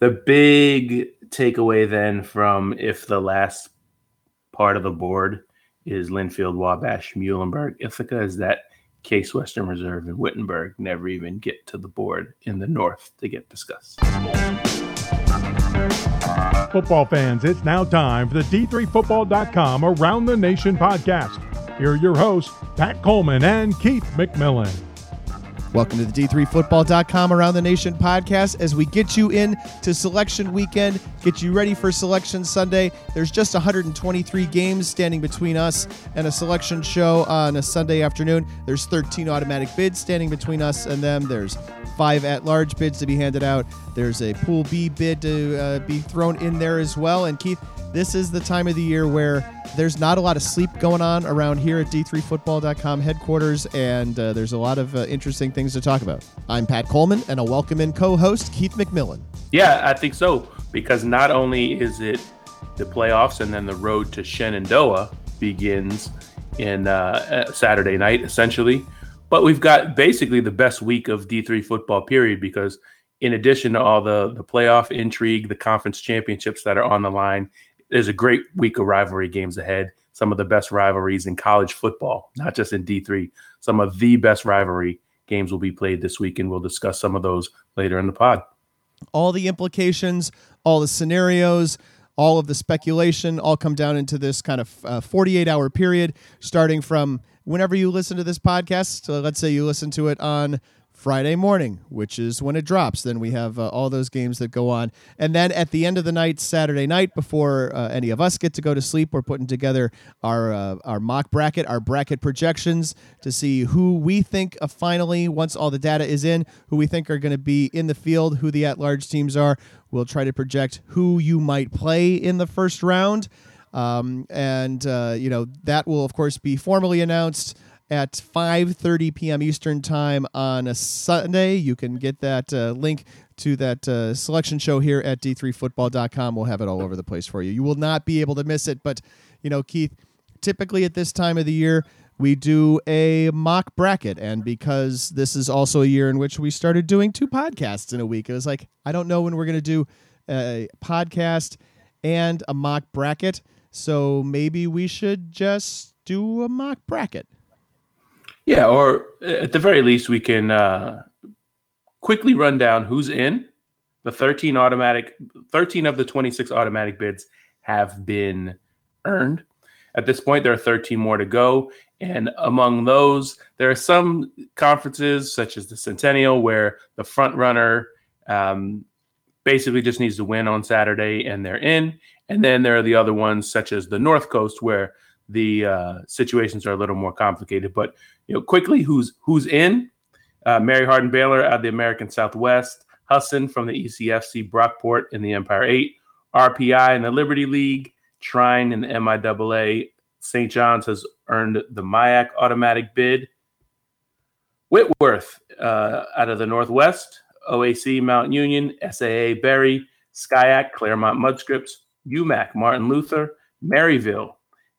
The big takeaway then from if the last part of the board is Linfield, Wabash, Muhlenberg, Ithaca is that Case Western Reserve and Wittenberg never even get to the board in the north to get discussed. Football fans, it's now time for the D3Football.com Around the Nation podcast. Here are your hosts, Pat Coleman and Keith McMillan. Welcome to the D3Football.com Around the Nation podcast as we get you in to selection weekend, get you ready for selection Sunday. There's just 123 games standing between us and a selection show on a Sunday afternoon. There's 13 automatic bids standing between us and them. There's five at large bids to be handed out. There's a Pool B bid to uh, be thrown in there as well. And Keith, this is the time of the year where there's not a lot of sleep going on around here at D3Football.com headquarters, and uh, there's a lot of uh, interesting things to talk about. I'm Pat Coleman, and a welcome in co host, Keith McMillan. Yeah, I think so, because not only is it the playoffs and then the road to Shenandoah begins in uh, uh Saturday night, essentially, but we've got basically the best week of D3 football, period, because in addition to all the, the playoff intrigue, the conference championships that are on the line, there's a great week of rivalry games ahead. Some of the best rivalries in college football, not just in D3. Some of the best rivalry games will be played this week, and we'll discuss some of those later in the pod. All the implications, all the scenarios, all of the speculation all come down into this kind of uh, 48 hour period, starting from whenever you listen to this podcast. So let's say you listen to it on Friday morning, which is when it drops. Then we have uh, all those games that go on. And then at the end of the night, Saturday night, before uh, any of us get to go to sleep, we're putting together our uh, our mock bracket, our bracket projections to see who we think finally, once all the data is in, who we think are going to be in the field, who the at large teams are. We'll try to project who you might play in the first round. Um, and, uh, you know, that will, of course, be formally announced at 5:30 p.m. Eastern Time on a Sunday. You can get that uh, link to that uh, selection show here at d3football.com. We'll have it all over the place for you. You will not be able to miss it, but you know, Keith, typically at this time of the year, we do a mock bracket and because this is also a year in which we started doing two podcasts in a week. It was like, I don't know when we're going to do a podcast and a mock bracket. So maybe we should just do a mock bracket. Yeah, or at the very least, we can uh, quickly run down who's in. The 13 automatic, 13 of the 26 automatic bids have been earned. At this point, there are 13 more to go. And among those, there are some conferences, such as the Centennial, where the front runner um, basically just needs to win on Saturday and they're in. And then there are the other ones, such as the North Coast, where the uh, situations are a little more complicated. But you know, quickly, who's who's in? Uh, Mary Hardin Baylor out of the American Southwest, Husson from the ECFC, Brockport in the Empire Eight, RPI in the Liberty League, Trine in the MIAA. St. John's has earned the MIAC automatic bid. Whitworth uh, out of the Northwest, OAC Mount Union, SAA Berry, SCIAC Claremont-Mudd-Scripps, UMAC Martin Luther, Maryville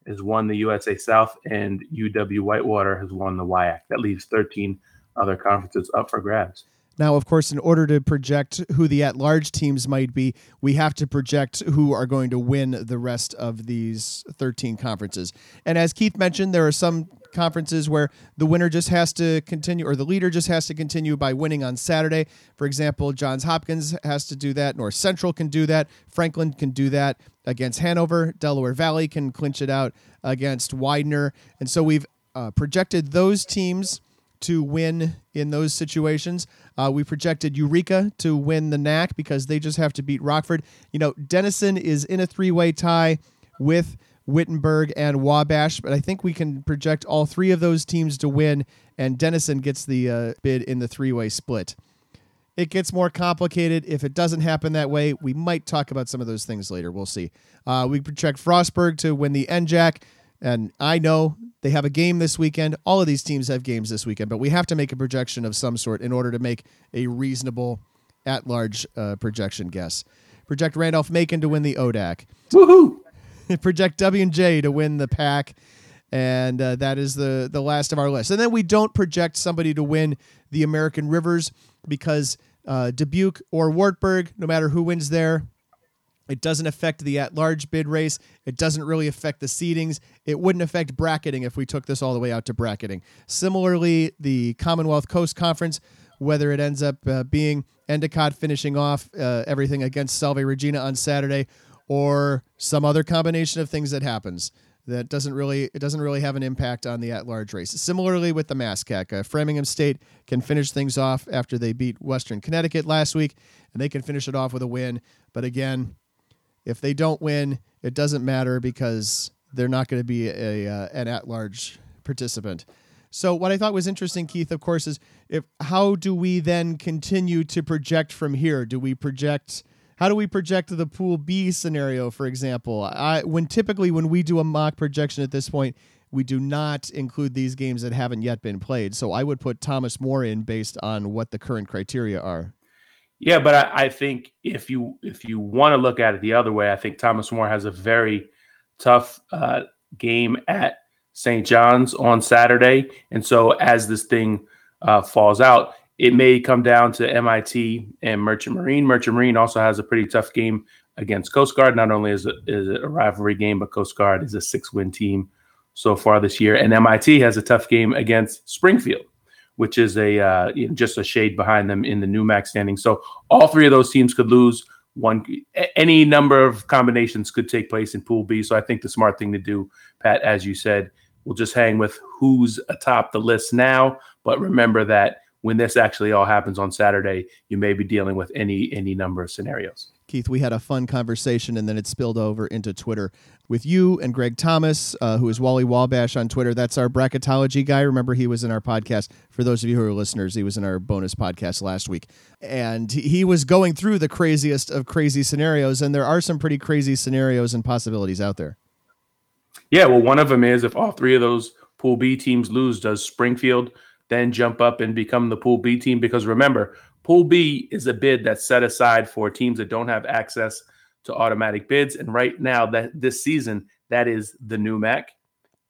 has won the USA South, and UW Whitewater has won the WIAC. That leaves 13 other conferences up for grabs. Now, of course, in order to project who the at large teams might be, we have to project who are going to win the rest of these 13 conferences. And as Keith mentioned, there are some conferences where the winner just has to continue, or the leader just has to continue by winning on Saturday. For example, Johns Hopkins has to do that, North Central can do that, Franklin can do that against Hanover, Delaware Valley can clinch it out against Widener. And so we've uh, projected those teams to win in those situations. Uh, we projected Eureka to win the NAC because they just have to beat Rockford. You know, Denison is in a three way tie with Wittenberg and Wabash, but I think we can project all three of those teams to win, and Denison gets the uh, bid in the three way split. It gets more complicated. If it doesn't happen that way, we might talk about some of those things later. We'll see. Uh, we project Frostburg to win the NJAC, and I know they have a game this weekend. All of these teams have games this weekend, but we have to make a projection of some sort in order to make a reasonable at large uh, projection guess. Project Randolph Macon to win the ODAC. Woohoo! project W and J to win the PAC, and uh, that is the the last of our list. And then we don't project somebody to win the American Rivers because uh, Dubuque or Wartburg, no matter who wins there. It doesn't affect the at large bid race. It doesn't really affect the seedings. It wouldn't affect bracketing if we took this all the way out to bracketing. Similarly, the Commonwealth Coast Conference, whether it ends up uh, being Endicott finishing off uh, everything against Salve Regina on Saturday or some other combination of things that happens that doesn't really it doesn't really have an impact on the at-large race. Similarly with the MASCAC, uh, Framingham State can finish things off after they beat Western Connecticut last week, and they can finish it off with a win. But again, if they don't win, it doesn't matter because they're not going to be a uh, an at-large participant. So what I thought was interesting, Keith, of course, is if how do we then continue to project from here? Do we project? How do we project the Pool B scenario, for example? I when typically when we do a mock projection at this point, we do not include these games that haven't yet been played. So I would put Thomas More in based on what the current criteria are. Yeah, but I, I think if you if you want to look at it the other way, I think Thomas More has a very tough uh, game at St. John's on Saturday, and so as this thing uh, falls out, it may come down to MIT and Merchant Marine. Merchant Marine also has a pretty tough game against Coast Guard. Not only is it, is it a rivalry game, but Coast Guard is a six-win team so far this year, and MIT has a tough game against Springfield which is a uh, just a shade behind them in the NEWMAC standing. So all three of those teams could lose. One, any number of combinations could take place in Pool B. So I think the smart thing to do, Pat, as you said, we'll just hang with who's atop the list now. But remember that when this actually all happens on Saturday, you may be dealing with any any number of scenarios. Keith, we had a fun conversation and then it spilled over into Twitter with you and Greg Thomas, uh, who is Wally Wabash on Twitter. That's our bracketology guy. Remember, he was in our podcast. For those of you who are listeners, he was in our bonus podcast last week. And he was going through the craziest of crazy scenarios. And there are some pretty crazy scenarios and possibilities out there. Yeah, well, one of them is if all three of those Pool B teams lose, does Springfield then jump up and become the Pool B team? Because remember, Pool B is a bid that's set aside for teams that don't have access to automatic bids. And right now, that this season, that is the NEWMAC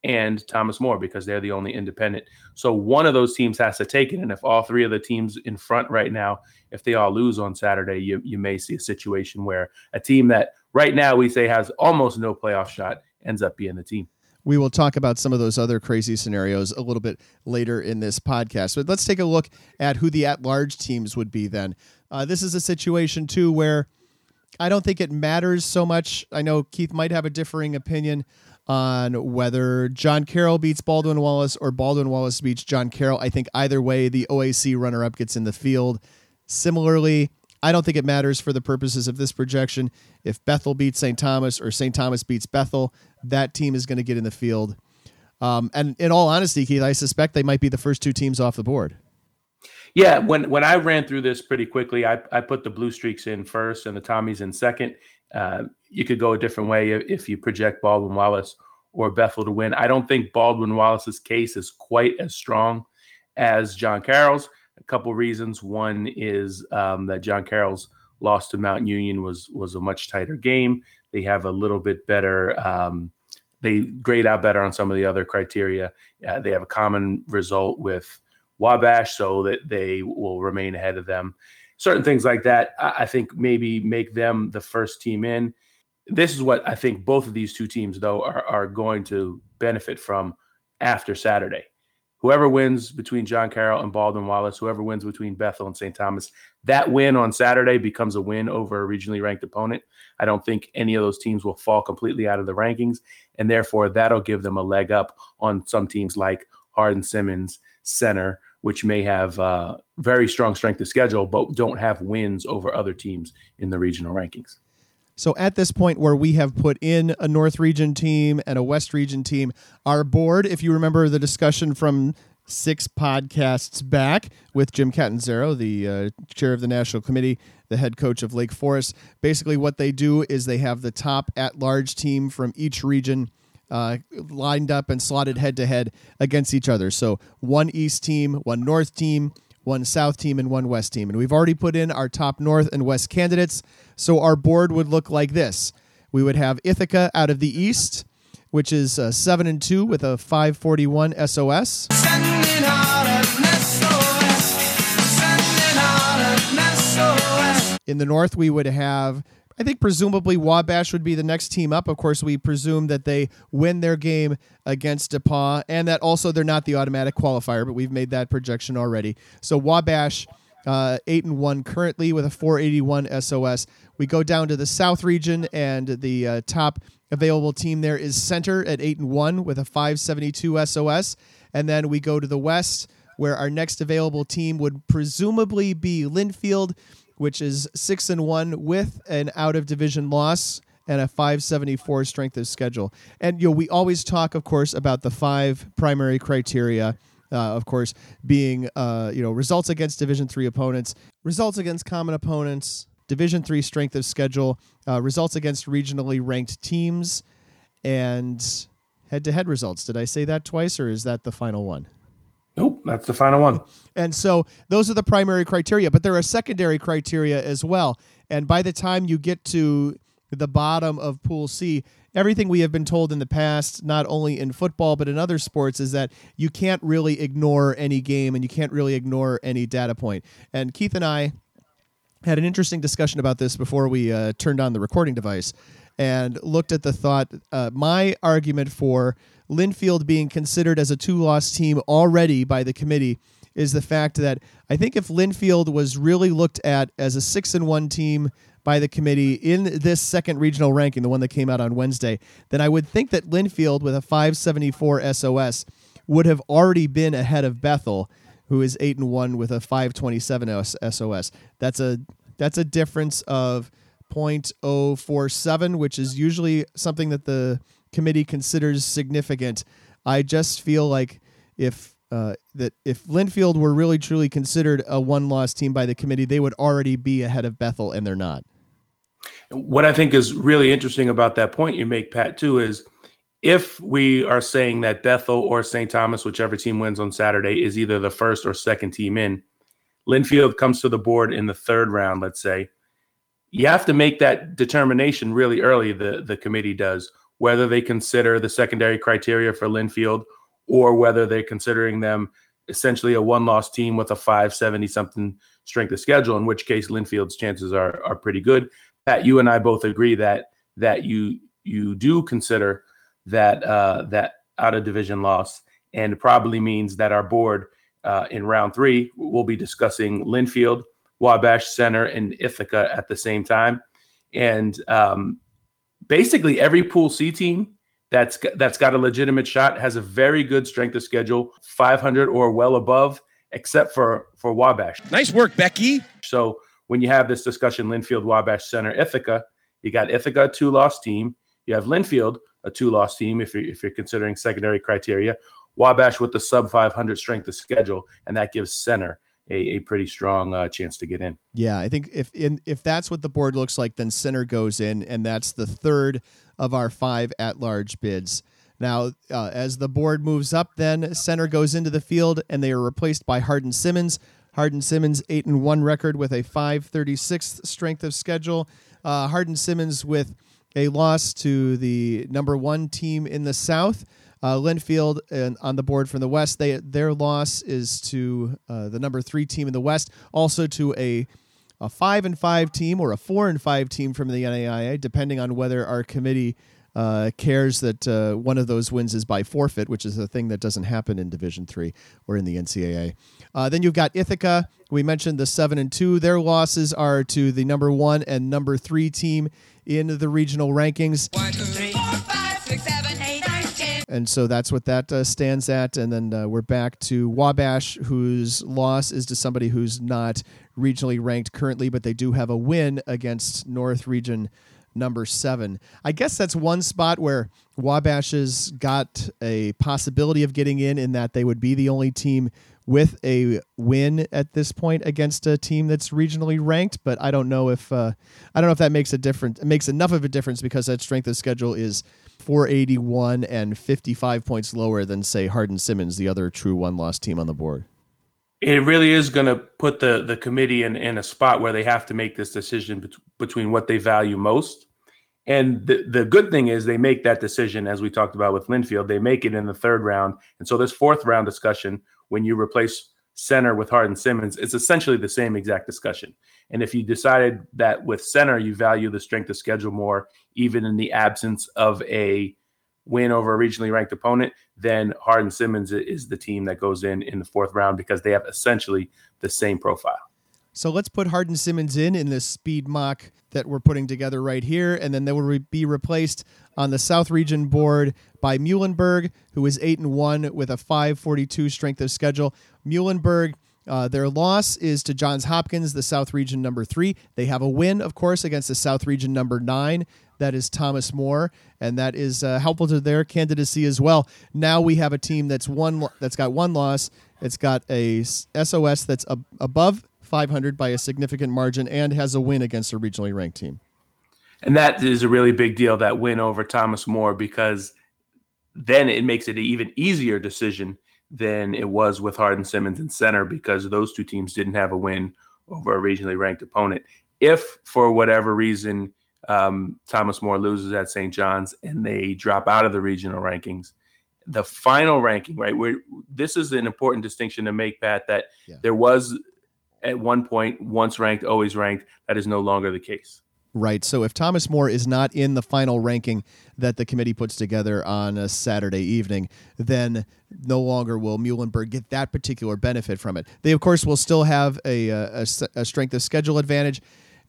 and Thomas More because they're the only independent. So one of those teams has to take it. And if all three of the teams in front right now, if they all lose on Saturday, you, you may see a situation where a team that right now we say has almost no playoff shot ends up being the team. We will talk about some of those other crazy scenarios a little bit later in this podcast. But let's take a look at who the at large teams would be then. Uh, this is a situation, too, where I don't think it matters so much. I know Keith might have a differing opinion on whether John Carroll beats Baldwin Wallace or Baldwin Wallace beats John Carroll. I think either way, the OAC runner up gets in the field. Similarly, I don't think it matters for the purposes of this projection. If Bethel beats St. Thomas or St. Thomas beats Bethel, that team is going to get in the field. Um, and in all honesty, Keith, I suspect they might be the first two teams off the board. Yeah, when when I ran through this pretty quickly, I, I put the Blue Streaks in first and the Tommies in second. Uh, you could go a different way if you project Baldwin Wallace or Bethel to win. I don't think Baldwin Wallace's case is quite as strong as John Carroll's. A couple reasons. One is um, that John Carroll's loss to Mount Union was was a much tighter game. They have a little bit better. Um, they grade out better on some of the other criteria. Uh, they have a common result with Wabash, so that they will remain ahead of them. Certain things like that, I, I think maybe make them the first team in. This is what I think both of these two teams, though, are, are going to benefit from after Saturday whoever wins between John Carroll and Baldwin Wallace, whoever wins between Bethel and St. Thomas, that win on Saturday becomes a win over a regionally ranked opponent. I don't think any of those teams will fall completely out of the rankings, and therefore that'll give them a leg up on some teams like Hardin Simmons Center, which may have uh, very strong strength of schedule, but don't have wins over other teams in the regional rankings. So at this point where we have put in a North Region team and a West Region team, our board, if you remember the discussion from six podcasts back with Jim Catanzaro, the uh, chair of the national committee, the head coach of Lake Forest. Basically, what they do is they have the top at large team from each region. Uh, lined up and slotted head to head against each other. So one East team, one North team, one South team, and one West team. And we've already put in our top North and West candidates. So our board would look like this we would have Ithaca out of the East, which is uh, 7 and 2 with a 541 SOS. in the North, we would have. I think presumably Wabash would be the next team up. Of course, we presume that they win their game against DePauw and that also they're not the automatic qualifier, but we've made that projection already. So Wabash uh, eight and one currently with a 481 SOS. We go down to the South region, and the uh, top available team there is Center at eight and one with a 572 SOS, and then we go to the West, where our next available team would presumably be Linfield, which is six and one with an out of division loss and a 574 strength of schedule. And you know, we always talk, of course, about the five primary criteria uh, of course, being uh, you know results against Division three opponents, results against common opponents, Division three strength of schedule, uh, results against regionally ranked teams, and head-to-head results. Did I say that twice, or is that the final one? Nope, that's the final one. And so those are the primary criteria, but there are secondary criteria as well. And by the time you get to the bottom of Pool C, everything we have been told in the past, not only in football but in other sports, is that you can't really ignore any game and you can't really ignore any data point. And Keith and I had an interesting discussion about this before we uh, turned on the recording device and looked at the thought. Uh, my argument for Linfield being considered as a two loss team already by the committee is the fact that I think if Linfield was really looked at as a six and one team by the committee in this second regional ranking, the one that came out on Wednesday, then I would think that Linfield with a 574 SOS would have already been ahead of Bethel, who is eight and one with a 527 SOS. That's a that's a difference of 0.047, which is usually something that the committee considers significant. I just feel like if uh, that if Linfield were really truly considered a one loss team by the committee, they would already be ahead of Bethel, and they're not. What I think is really interesting about that point you make, Pat, too, is if we are saying that Bethel or St. Thomas, whichever team wins on Saturday, is either the first or second team in, Linfield comes to the board in the third round, let's say, you have to make that determination really early, the, the committee does, whether they consider the secondary criteria for Linfield or whether they're considering them essentially a one loss team with a 570 something strength of schedule, in which case Linfield's chances are, are pretty good. Pat, you and I both agree that that you you do consider that uh, that out of division loss, and probably means that our board uh, in round three will be discussing Linfield, Wabash Center, and Ithaca at the same time, and um, basically every Pool C team that's that's got a legitimate shot has a very good strength of schedule, 500 or well above, except for for Wabash. Nice work, Becky. So when you have this discussion, Linfield, Wabash Center, Ithaca, you got Ithaca, a two loss team. You have Linfield, a two loss team, if you're, if you're considering secondary criteria. Wabash with the sub 500 strength of schedule, and that gives Center a, a pretty strong uh, chance to get in. Yeah, I think if in, if that's what the board looks like, then Center goes in, and that's the third of our five at large bids. Now, uh, as the board moves up, then Center goes into the field, and they are replaced by Hardin Simmons. Hardin Simmons eight and one record with a 536th strength of schedule. Uh, Hardin Simmons with a loss to the number one team in the South. Uh, Linfield and on the board from the West, they their loss is to uh, the number three team in the West, also to a a five and five team or a four and five team from the NAIA, depending on whether our committee uh, cares that uh, one of those wins is by forfeit, which is a thing that doesn't happen in Division Three or in the NCAA. Uh, then you've got Ithaca. We mentioned the seven and two. Their losses are to the number one and number three team in the regional rankings. One, two, three, four, five, six, seven. And so that's what that uh, stands at. And then uh, we're back to Wabash, whose loss is to somebody who's not regionally ranked currently, but they do have a win against North Region number seven. I guess that's one spot where Wabash has got a possibility of getting in, in that they would be the only team with a win at this point against a team that's regionally ranked. But I don't know if uh, I don't know if that makes a difference. It makes enough of a difference because that strength of schedule is 481 and 55 points lower than say Hardin Simmons, the other true one loss team on the board. It really is going to put the the committee in, in a spot where they have to make this decision bet- between what they value most. And the, the good thing is they make that decision, as we talked about with Linfield, they make it in the third round. And so this fourth round discussion, when you replace center with Hardin Simmons, it's essentially the same exact discussion. And if you decided that with center you value the strength of schedule more, even in the absence of a win over a regionally ranked opponent, then Hardin Simmons is the team that goes in in the fourth round because they have essentially the same profile. So let's put Hardin Simmons in in this speed mock that we're putting together right here, and then they will re- be replaced on the South Region board by Muhlenberg, who is eight and one with a 542 strength of schedule. Muhlenberg. Uh, their loss is to Johns Hopkins, the South Region number three. They have a win, of course, against the South Region number nine. That is Thomas More, and that is uh, helpful to their candidacy as well. Now we have a team that's one that's got one loss. It's got a SOS that's ab- above 500 by a significant margin and has a win against a regionally ranked team. And that is a really big deal, that win over Thomas More, because then it makes it an even easier decision than it was with Hardin Simmons and center because those two teams didn't have a win over a regionally ranked opponent. If for whatever reason um, Thomas More loses at St. John's and they drop out of the regional rankings, the final ranking, right? Where this is an important distinction to make, Pat, that yeah. there was at one point, once ranked, always ranked. That is no longer the case. Right. So if Thomas More is not in the final ranking that the committee puts together on a Saturday evening, then no longer will Muhlenberg get that particular benefit from it. They, of course, will still have a, uh, a, a strength of schedule advantage.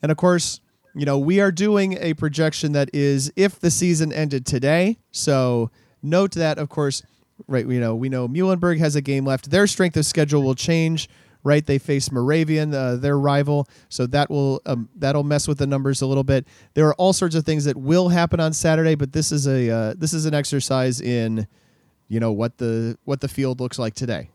And of course, you know, we are doing a projection that is if the season ended today. So note that, of course, right, you know, we know Muhlenberg has a game left. Their strength of schedule will change right? They face Moravian, uh, their rival, so that will um, that'll mess with the numbers a little bit. There are all sorts of things that will happen on Saturday, but this is a uh, this is an exercise in you know what the what the field looks like today.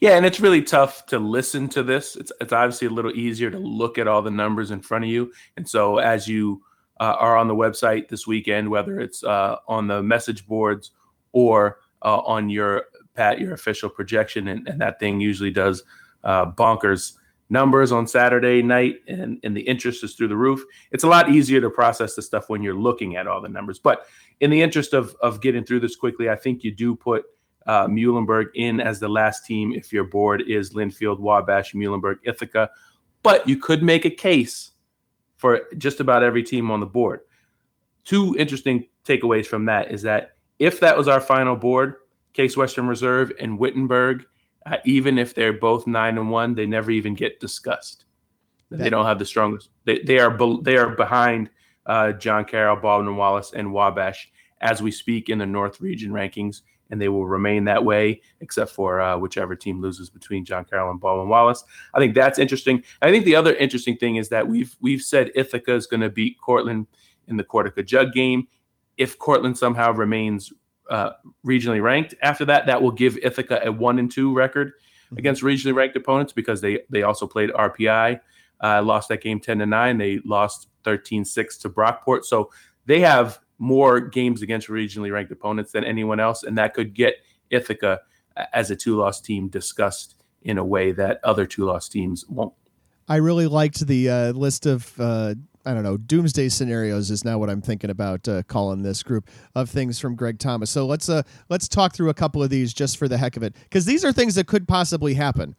Yeah, and it's really tough to listen to this. It's it's obviously a little easier to look at all the numbers in front of you, and so as you uh, are on the website this weekend, whether it's uh, on the message boards or uh, on your Pat your official projection, and, and that thing usually does uh, bonkers numbers on Saturday night, and, and the interest is through the roof. It's a lot easier to process the stuff when you're looking at all the numbers. But in the interest of of getting through this quickly, I think you do put uh, Muhlenberg in as the last team if your board is Linfield, Wabash, Muhlenberg, Ithaca. But you could make a case for just about every team on the board. Two interesting takeaways from that is that if that was our final board, Case Western Reserve and Wittenberg uh, even if they're both nine and one, they never even get discussed. That, they don't have the strongest. They they are be, they are behind uh, John Carroll, Baldwin Wallace, and Wabash as we speak in the North Region rankings, and they will remain that way except for uh, whichever team loses between John Carroll and Baldwin Wallace. I think that's interesting. I think the other interesting thing is that we've we've said Ithaca is going to beat Cortland in the Cortaca Jug game. If Cortland somehow remains uh, regionally ranked. After that, that will give Ithaca a one and two record mm-hmm. against regionally ranked opponents because they they also played RPI. Uh, lost that game 10 to 9. They lost 13 6 to Brockport. So they have more games against regionally ranked opponents than anyone else. And that could get Ithaca as a two loss team discussed in a way that other two loss teams won't. I really liked the uh, list of uh, I don't know, doomsday scenarios is now what I'm thinking about uh, calling this group of things from Greg Thomas. So let's uh let's talk through a couple of these just for the heck of it, because these are things that could possibly happen.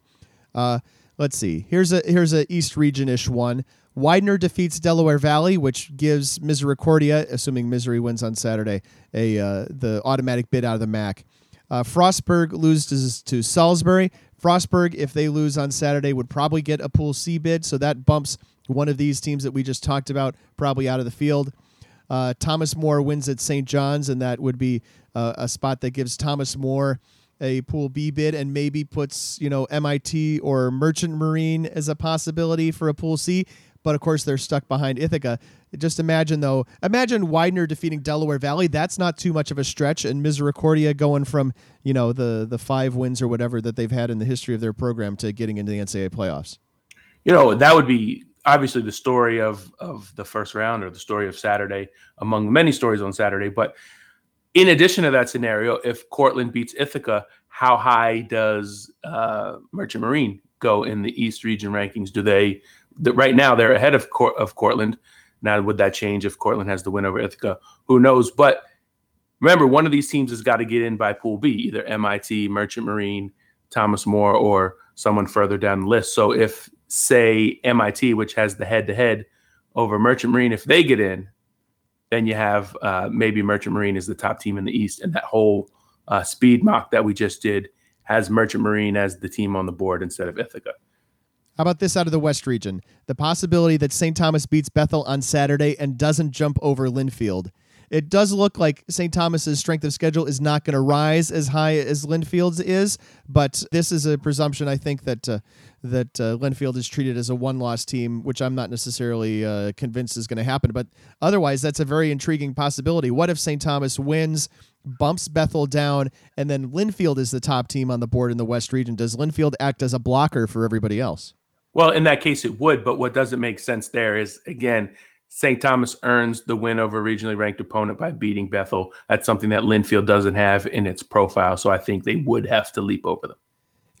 Uh, let's see. Here's a here's a East Region ish one. Widener defeats Delaware Valley, which gives Misericordia, assuming Misery wins on Saturday, a uh, the automatic bid out of the MAC. Uh, Frostburg loses to Salisbury. Frostburg, if they lose on Saturday, would probably get a Pool C bid, so that bumps one of these teams that we just talked about probably out of the field. Uh, Thomas More wins at St. John's, and that would be uh, a spot that gives Thomas More a Pool B bid and maybe puts you know MIT or Merchant Marine as a possibility for a Pool C. But of course, they're stuck behind Ithaca. Just imagine though, imagine Widener defeating Delaware Valley. That's not too much of a stretch, and Misericordia going from you know the the five wins or whatever that they've had in the history of their program to getting into the NCAA playoffs. You know that would be obviously the story of of the first round or the story of Saturday among many stories on Saturday. But in addition to that scenario, if Cortland beats Ithaca, how high does uh, Merchant Marine go in the East Region rankings? Do they the, right now they're ahead of of Cortland? Now would that change if Cortland has the win over Ithaca? Who knows? But remember, one of these teams has got to get in by Pool B, either MIT, Merchant Marine, Thomas More, or someone further down the list. So if say MIT, which has the head to head over Merchant Marine, if they get in, then you have uh, maybe Merchant Marine is the top team in the East, and that whole uh, speed mock that we just did has Merchant Marine as the team on the board instead of Ithaca. How about this out of the West region? The possibility that St. Thomas beats Bethel on Saturday and doesn't jump over Linfield. It does look like St. Thomas's strength of schedule is not going to rise as high as Linfield's is, but this is a presumption I think that uh, that uh, Linfield is treated as a one-loss team, which I'm not necessarily uh, convinced is going to happen. But otherwise, that's a very intriguing possibility. What if St. Thomas wins, bumps Bethel down, and then Linfield is the top team on the board in the West region? Does Linfield act as a blocker for everybody else? Well, in that case, it would. But what doesn't make sense there is again St. Thomas earns the win over a regionally ranked opponent by beating Bethel. That's something that Linfield doesn't have in its profile. So I think they would have to leap over them.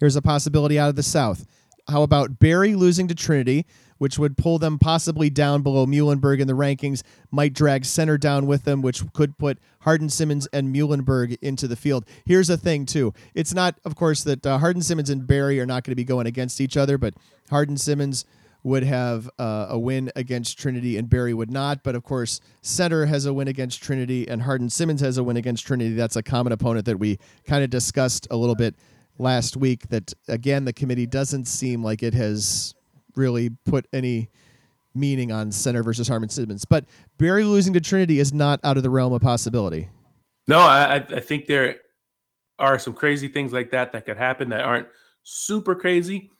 Here's a possibility out of the South. How about Berry losing to Trinity, which would pull them possibly down below Muhlenberg in the rankings, might drag center down with them, which could put Hardin Simmons and Muhlenberg into the field. Here's a thing, too. It's not, of course, that uh, Hardin Simmons and Berry are not going to be going against each other, but Hardin Simmons – would have uh, a win against Trinity and Berry would not. But of course, Center has a win against Trinity and Hardin Simmons has a win against Trinity. That's a common opponent that we kind of discussed a little bit last week. That again, the committee doesn't seem like it has really put any meaning on Center versus Hardin Simmons. But Berry losing to Trinity is not out of the realm of possibility. No, I, I think there are some crazy things like that that could happen that aren't super crazy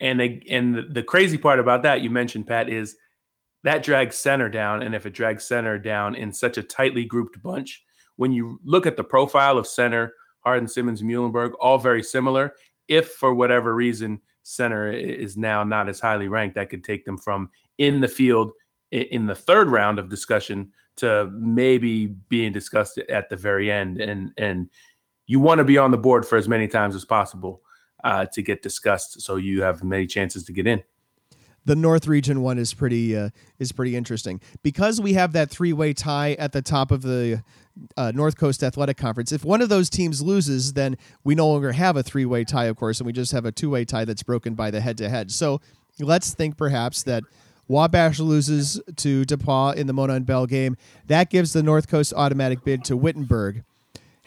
and they, and the, the crazy part about that you mentioned, Pat, is that drags center down. And if it drags center down in such a tightly grouped bunch, when you look at the profile of center, Hardin, Simmons, Muhlenberg, all very similar. If for whatever reason center is now not as highly ranked, that could take them from in the field in the third round of discussion to maybe being discussed at the very end. And and you want to be on the board for as many times as possible uh, to get discussed, so you have many chances to get in. The North Region one is pretty uh, is pretty interesting because we have that three way tie at the top of the uh, North Coast Athletic Conference. If one of those teams loses, then we no longer have a three way tie, of course, and we just have a two way tie that's broken by the head to head. So let's think perhaps that Wabash loses to DePauw in the Monon Bell game. That gives the North Coast automatic bid to Wittenberg.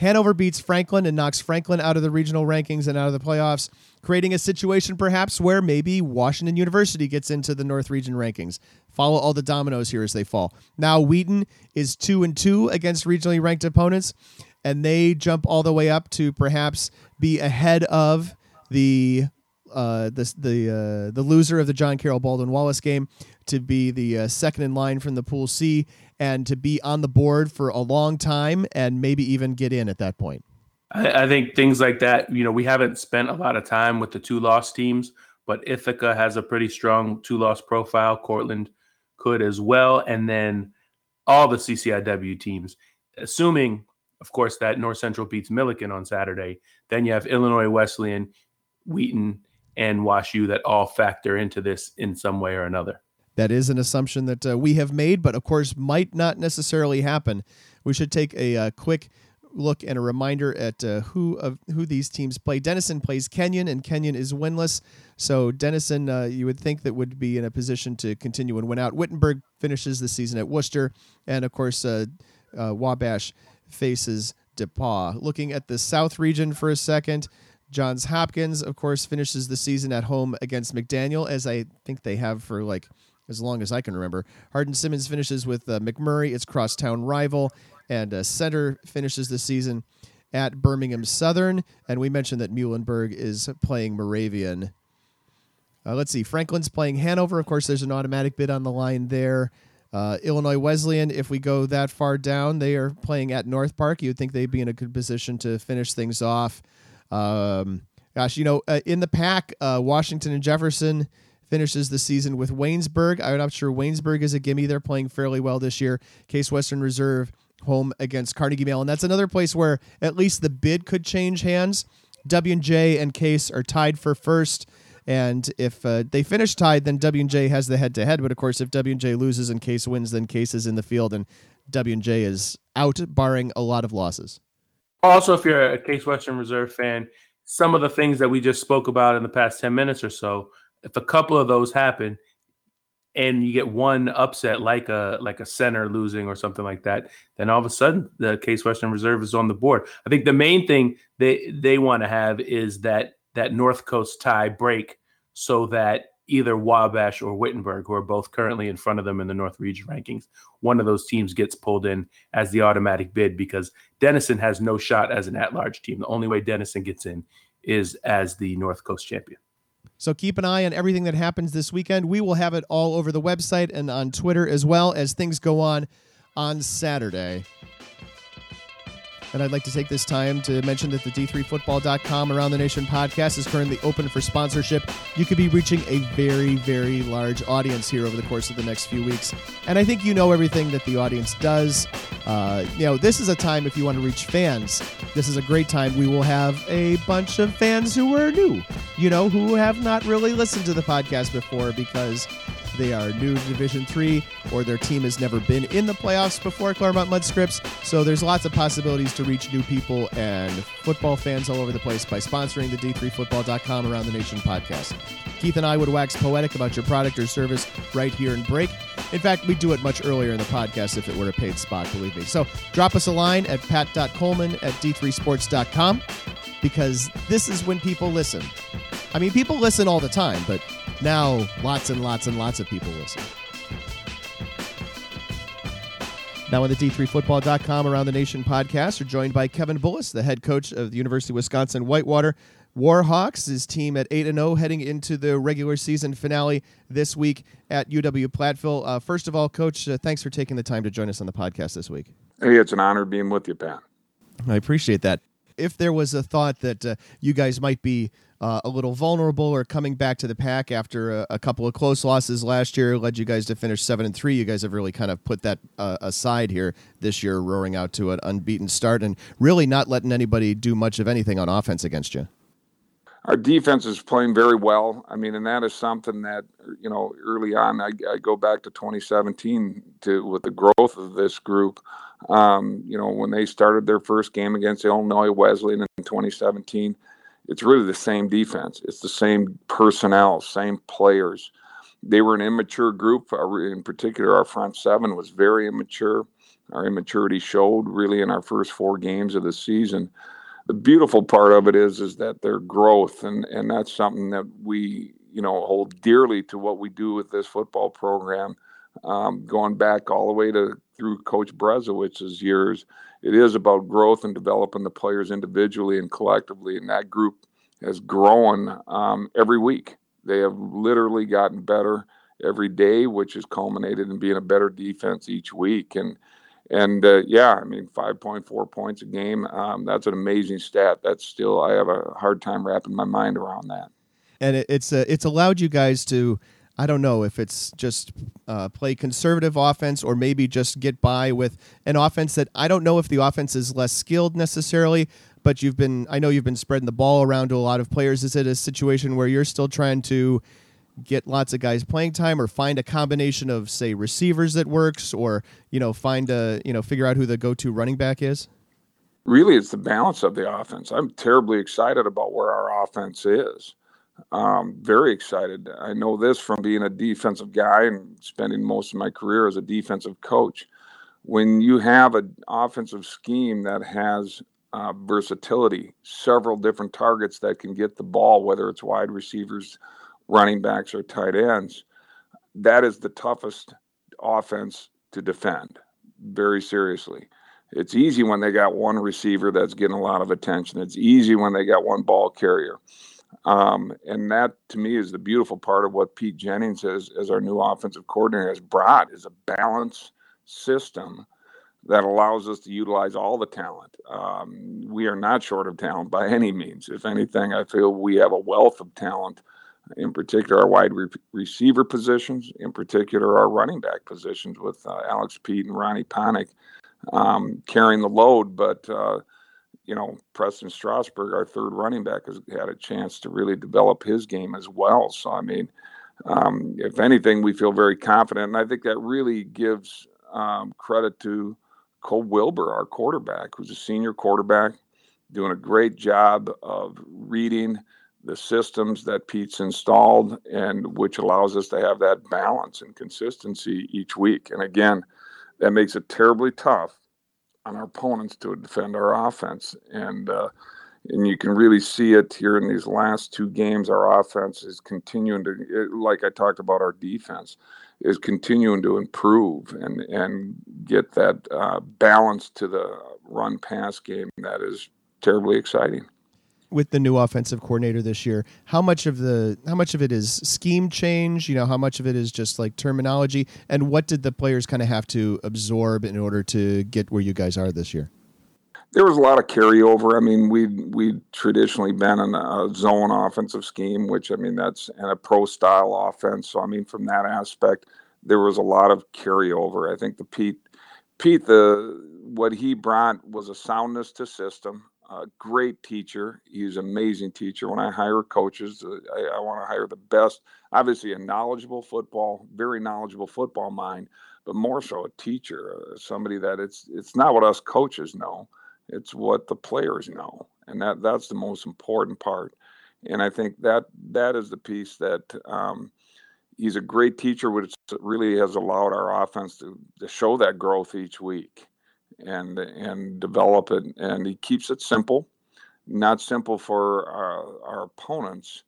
Hanover beats Franklin and knocks Franklin out of the regional rankings and out of the playoffs, creating a situation perhaps where maybe Washington University gets into the North Region rankings. Follow all the dominoes here as they fall. Now Wheaton is two and two against regionally ranked opponents, and they jump all the way up to perhaps be ahead of the uh, the the uh, the loser of the John Carroll Baldwin Wallace game to be the uh, second in line from the Pool C and to be on the board for a long time and maybe even get in at that point. I, I think things like that. You know, we haven't spent a lot of time with the two loss teams, but Ithaca has a pretty strong two loss profile. Cortland could as well, and then all the CCIW teams, assuming. Of course, that North Central beats Millikin on Saturday. Then you have Illinois Wesleyan, Wheaton, and Wash U that all factor into this in some way or another. That is an assumption that uh, we have made, but of course might not necessarily happen. We should take a uh, quick look and a reminder at uh, who of who these teams play. Denison plays Kenyon, and Kenyon is winless. So Denison, uh, you would think that would be in a position to continue and win out. Wittenberg finishes the season at Wooster, and of course uh, uh, Wabash faces DePauw. Looking at the South region for a second. Johns Hopkins, of course, finishes the season at home against McDaniel, as I think they have for like as long as I can remember. Hardin Simmons finishes with uh, McMurry, its crosstown rival, and uh, Center finishes the season at Birmingham Southern. And we mentioned that Muhlenberg is playing Moravian. Uh, let's see. Franklin's playing Hanover. Of course, there's an automatic bid on the line there. Uh, Illinois Wesleyan, if we go that far down, they are playing at North Park. You'd think they'd be in a good position to finish things off. Um, gosh, you know, uh, in the PAC, uh, Washington and Jefferson finishes the season with Waynesburg. I'm not sure Waynesburg is a gimme. They're playing fairly well this year. Case Western Reserve home against Carnegie Mellon. That's another place where at least the bid could change hands. W&J and Case are tied for first. And if uh, they finish tied, then W&J has the head-to-head. But of course, if W&J loses and Case wins, then Case is in the field and W&J is out, barring a lot of losses. Also, if you're a Case Western Reserve fan, some of the things that we just spoke about in the past 10 minutes or so, if a couple of those happen and you get one upset like a like a center losing or something like that, then all of a sudden the Case Western Reserve is on the board. I think the main thing they they want to have is that that North Coast tie break so that either Wabash or Wittenberg, who are both currently in front of them in the North Region rankings, one of those teams gets pulled in as the automatic bid because Denison has no shot as an at large team. The only way Denison gets in is as the North Coast champion. So keep an eye on everything that happens this weekend. We will have it all over the website and on Twitter as well as things go on on Saturday. And I'd like to take this time to mention that the D3Football.com Around the Nation podcast is currently open for sponsorship. You could be reaching a very, very large audience here over the course of the next few weeks. And I think you know everything that the audience does. Uh, you know, this is a time if you want to reach fans, this is a great time. We will have a bunch of fans who are new, you know, who have not really listened to the podcast before because they are new to Division Three, or their team has never been in the playoffs before Claremont-Mudd-Scripps. So there's lots of possibilities to reach new people and football fans all over the place by sponsoring the D3Football.com Around the Nation podcast. Keith and I would wax poetic about your product or service right here in break. In fact, we do it much earlier in the podcast if it were a paid spot, believe me. So drop us a line at pat.coleman at d3sports.com because this is when people listen. I mean, people listen all the time, but now lots and lots and lots of people listen. Now on the D3Football.com Around the Nation podcast, we're joined by Kevin Bullis, the head coach of the University of Wisconsin Whitewater Warhawks. His team at 8 0 heading into the regular season finale this week at UW Platteville. Uh, first of all, Coach, uh, thanks for taking the time to join us on the podcast this week. Hey, it's an honor being with you, Pat. I appreciate that. If there was a thought that uh, you guys might be uh, a little vulnerable or coming back to the pack after a, a, couple of close losses last year led you guys to finish seven and three. You guys have really kind of put that uh, aside here this year, roaring out to an unbeaten start and really not letting anybody do much of anything on offense against you. Our defense is playing very well. I mean, and that is something that you know early on. I, I go back to 2017 to with the growth of this group. Um, you know, when they started their first game against Illinois Wesleyan in 2017 it's really the same defense. It's the same personnel, same players. They were an immature group. In particular, our front seven was very immature. Our immaturity showed really in our first four games of the season. The beautiful part of it is is that their growth, and and that's something that we you know hold dearly to what we do with this football program. Um, going back all the way to through Coach Berezowitz's years, it is about growth and developing the players individually and collectively. And that group has grown um, every week. They have literally gotten better every day, which has culminated in being a better defense each week. And and uh, yeah, I mean, 5.4 points a game. Um, that's an amazing stat. That's still I have a hard time wrapping my mind around that. And it, it's uh, it's allowed you guys to I don't know if it's just uh, play conservative offense or maybe just get by with an offense that I don't know if the offense is less skilled necessarily, but you've been I know you've been spreading the ball around to a lot of players. Is it a situation where you're still trying to get lots of guys playing time or find a combination of say receivers that works or you know find a you know figure out who the go-to running back is? Really, it's the balance of the offense. I'm terribly excited about where our offense is. Um, very excited. I know this from being a defensive guy and spending most of my career as a defensive coach. When you have an offensive scheme that has uh, versatility, several different targets that can get the ball, whether it's wide receivers, running backs, or tight ends, that is the toughest offense to defend very seriously. It's easy when they got one receiver that's getting a lot of attention. It's easy when they got one ball carrier. Um, and that to me is the beautiful part of what Pete Jennings has as our new offensive coordinator has brought is a balance system that allows us to utilize all the talent. Um, we are not short of talent by any means. If anything, I feel we have a wealth of talent, in particular our wide re- receiver positions, in particular our running back positions with uh, Alex Pete and Ronnie Ponick um, carrying the load. But uh, you know, Preston Strasburg, our third running back, has had a chance to really develop his game as well. So, I mean, um, if anything, we feel very confident. And I think that really gives um, credit to Cole Wilbur, our quarterback, who's a senior quarterback, doing a great job of reading the systems that Pete's installed, and which allows us to have that balance and consistency each week. And again, that makes it terribly tough on our opponents to defend our offense. And uh, and you can really see it here in these last two games. Our offense is continuing to, like I talked about, our defense is continuing to improve and and get that uh, balance to the run pass game that is terribly exciting with the new offensive coordinator this year how much of the how much of it is scheme change you know how much of it is just like terminology and what did the players kind of have to absorb in order to get where you guys are this year there was a lot of carryover. I mean, we we traditionally been in a zone offensive scheme, which I mean that's in a pro style offense. So I mean, from that aspect, there was a lot of carryover. I think the Pete Pete the what he brought was a soundness to system. A great teacher. He's an amazing teacher. When I hire coaches, uh, I, I want to hire the best. Obviously, a knowledgeable football, very knowledgeable football mind, but more so a teacher, uh, somebody that it's it's not what us coaches know it's what the players know, and that that's the most important part. And I think that that is the piece that um, he's a great teacher, which really has allowed our offense to, to show that growth each week and and develop it. And he keeps it simple, not simple for our, our opponents,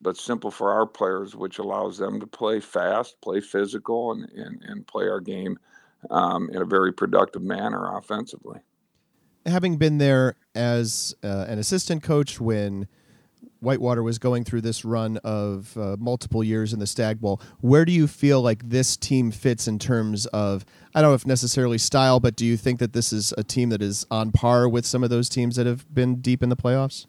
but simple for our players, which allows them to play fast, play physical, and and, and play our game um, in a very productive manner offensively having been there as uh, an assistant coach when Whitewater was going through this run of uh, multiple years in the Stag Bowl, where do you feel like this team fits in terms of, I don't know if necessarily style, but do you think that this is a team that is on par with some of those teams that have been deep in the playoffs?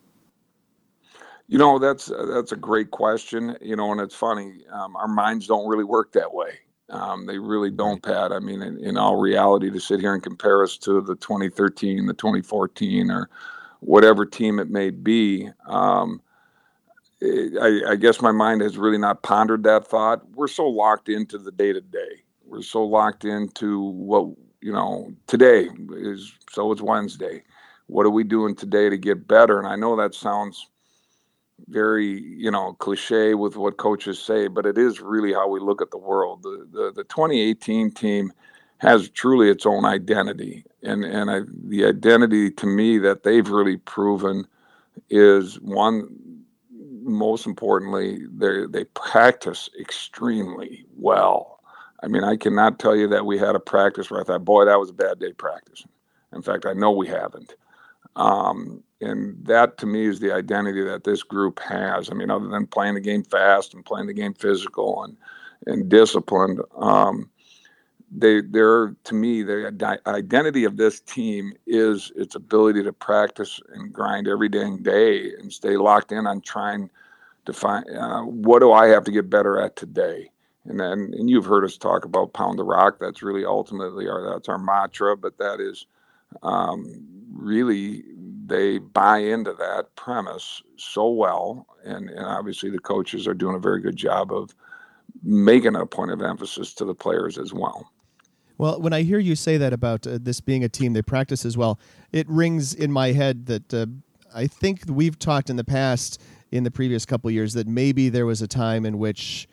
You know, that's that's a great question. You know, and it's funny. Um, our minds don't really work that way. Um, they really don't, Pat. I mean, in, in, all reality, to sit here and compare us to the 2013, the 2014, or whatever team it may be, um, Uh, I, I, guess my mind has really not pondered that thought. We're so locked into the day to day. We're so locked into what you know. Today is so it's Wednesday. What are we doing today to get better? And I know that sounds very you know cliche with what coaches say, but it is really how we look at the world. The the, the 2018 team has truly its own identity, and and I, the identity to me that they've really proven is one. Most importantly, they they practice extremely well. I mean, I cannot tell you that we had a practice where I thought, boy, that was a bad day practicing. In fact, I know we haven't. Um, and that to me is the identity that this group has. I mean, other than playing the game fast and playing the game physical and and disciplined, um, they they're to me the identity of this team is its ability to practice and grind every dang day and stay locked in on trying to find uh, what do I have to get better at today. And then and you've heard us talk about pound the rock. That's really ultimately our that's our mantra, but that is um, really they buy into that premise so well, and, and obviously the coaches are doing a very good job of making a point of emphasis to the players as well. Well, when I hear you say that about uh, this being a team they practice as well, it rings in my head that uh, I think we've talked in the past, in the previous couple years, that maybe there was a time in which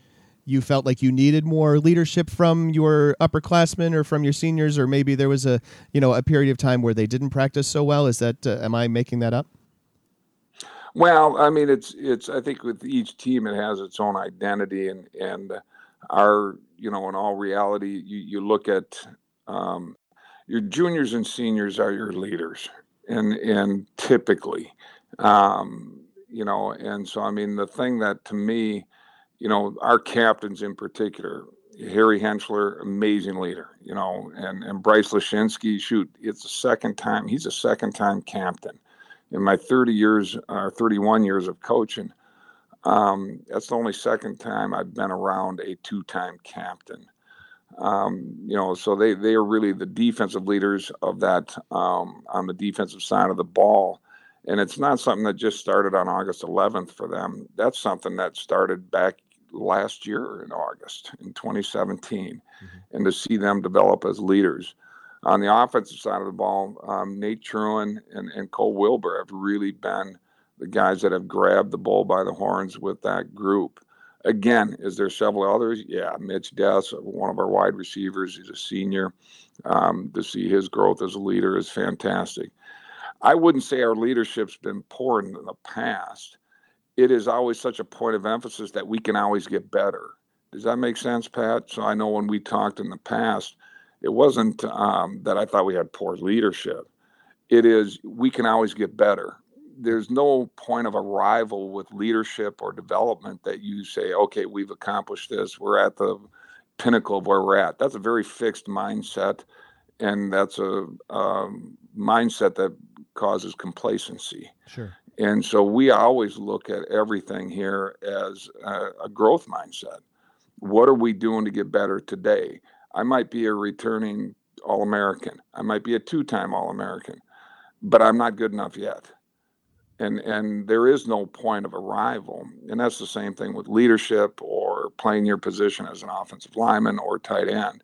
you felt like you needed more leadership from your upperclassmen or from your seniors, or maybe there was a you know a period of time where they didn't practice so well. Is that uh, am I making that up? Well, I mean, it's it's. I think with each team, it has its own identity, and and our you know, in all reality, you you look at um, your juniors and seniors are your leaders, and and typically, um, you know, and so I mean, the thing that to me you know, our captains in particular, Harry Henschler, amazing leader, you know, and, and Bryce Lashinsky, shoot, it's the second time, he's a second time captain. In my 30 years, or uh, 31 years of coaching, um, that's the only second time I've been around a two time captain. Um, you know, so they, they are really the defensive leaders of that um, on the defensive side of the ball. And it's not something that just started on August 11th for them. That's something that started back last year in August in 2017, mm-hmm. and to see them develop as leaders. On the offensive side of the ball, um, Nate Truen and, and Cole Wilbur have really been the guys that have grabbed the bull by the horns with that group. Again, is there several others? Yeah, Mitch Dess, one of our wide receivers, he's a senior. Um, to see his growth as a leader is fantastic. I wouldn't say our leadership's been poor in the past. It is always such a point of emphasis that we can always get better. Does that make sense, Pat? So I know when we talked in the past, it wasn't um, that I thought we had poor leadership. It is we can always get better. There's no point of arrival with leadership or development that you say, okay, we've accomplished this. We're at the pinnacle of where we're at. That's a very fixed mindset, and that's a um, mindset that causes complacency. Sure. And so we always look at everything here as a, a growth mindset. What are we doing to get better today? I might be a returning All American. I might be a two time All American, but I'm not good enough yet. And, and there is no point of arrival. And that's the same thing with leadership or playing your position as an offensive lineman or tight end.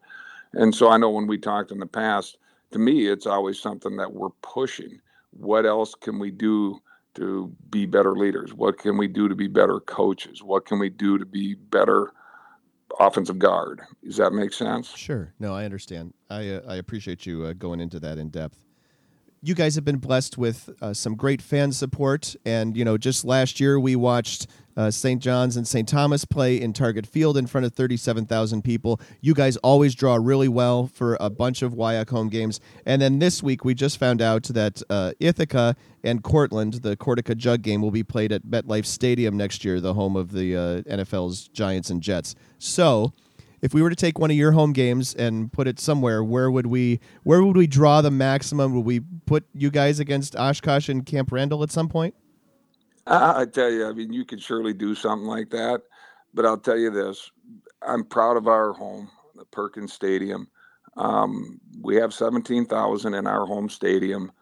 And so I know when we talked in the past, to me, it's always something that we're pushing. What else can we do to be better leaders? What can we do to be better coaches? What can we do to be better offensive guard? Does that make sense? Sure. No, I understand. I uh, I appreciate you uh, going into that in depth. You guys have been blessed with uh, some great fan support, and you know, just last year we watched uh, St. John's and St. Thomas play in Target Field in front of 37,000 people. You guys always draw really well for a bunch of WIAC home games. And then this week, we just found out that uh, Ithaca and Cortland, the Cortaca Jug game, will be played at MetLife Stadium next year, the home of the uh, NFL's Giants and Jets. So, if we were to take one of your home games and put it somewhere, where would we where would we draw the maximum? Would we put you guys against Oshkosh and Camp Randall at some point? I, tell you, I mean, you could surely do something like that, but I'll tell you this: I'm proud of our home, the Perkins Stadium. Um, we have 17,000 in our home stadium,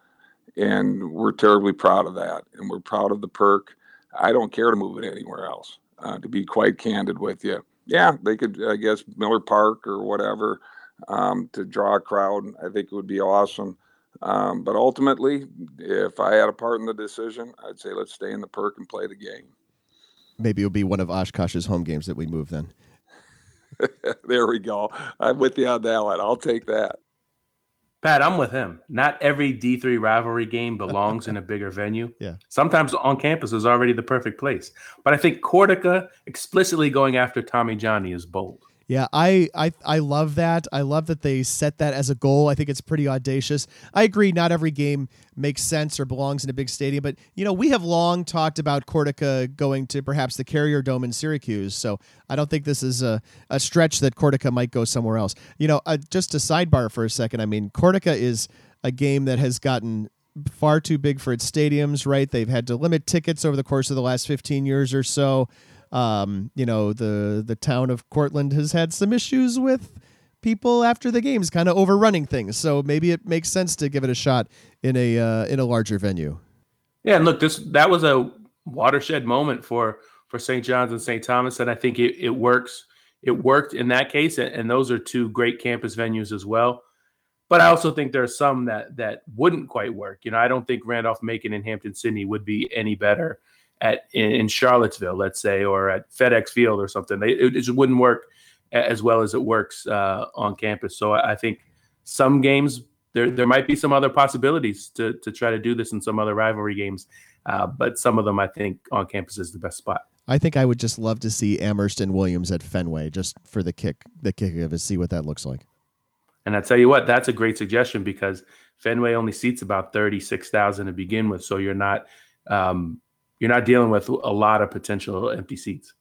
and we're terribly proud of that. And we're proud of the perk. I don't care to move it anywhere else. Uh, to be quite candid with you, yeah, they could, I guess, Miller Park or whatever um, to draw a crowd. I think it would be awesome. Um, but ultimately, if I had a part in the decision, I'd say let's stay in the perk and play the game. Maybe it'll be one of Oshkosh's home games that we move then. there we go. I'm with you on that one. I'll take that. Pat, I'm with him. Not every D3 rivalry game belongs in a bigger venue. Yeah. Sometimes on campus is already the perfect place. But I think Cortaca explicitly going after Tommy Johnny is bold. Yeah, I, I I love that. I love that they set that as a goal. I think it's pretty audacious. I agree. Not every game makes sense or belongs in a big stadium, but you know we have long talked about Cortaca going to perhaps the Carrier Dome in Syracuse. So I don't think this is a, a stretch that Cortaca might go somewhere else. You know, uh, just a sidebar for a second. I mean, Cortaca is a game that has gotten far too big for its stadiums. Right? They've had to limit tickets over the course of the last fifteen years or so. Um, you know, the the town of Cortland has had some issues with people after the games kind of overrunning things. So maybe it makes sense to give it a shot in a uh, in a larger venue. Yeah, and look, this that was a watershed moment for for St. John's and St. Thomas, and I think it, it works. It worked in that case, and those are two great campus venues as well. But I also think there are some that that wouldn't quite work. You know, I don't think Randolph Macon and Hampden-Sydney would be any better at in, Charlottesville, let's say, or at FedEx Field or something. They, it, just wouldn't work as well as it works uh, on campus. So I, I, think some games there there might be some other possibilities to to try to do this in some other rivalry games, uh, but some of them I think on campus is the best spot. I think I would just love to see Amherst and Williams at Fenway just for the kick the kick of it, see what that looks like. And I tell you what, that's a great suggestion because Fenway only seats about thirty six thousand to begin with, so you're not um, you're not dealing with a lot of potential empty seats.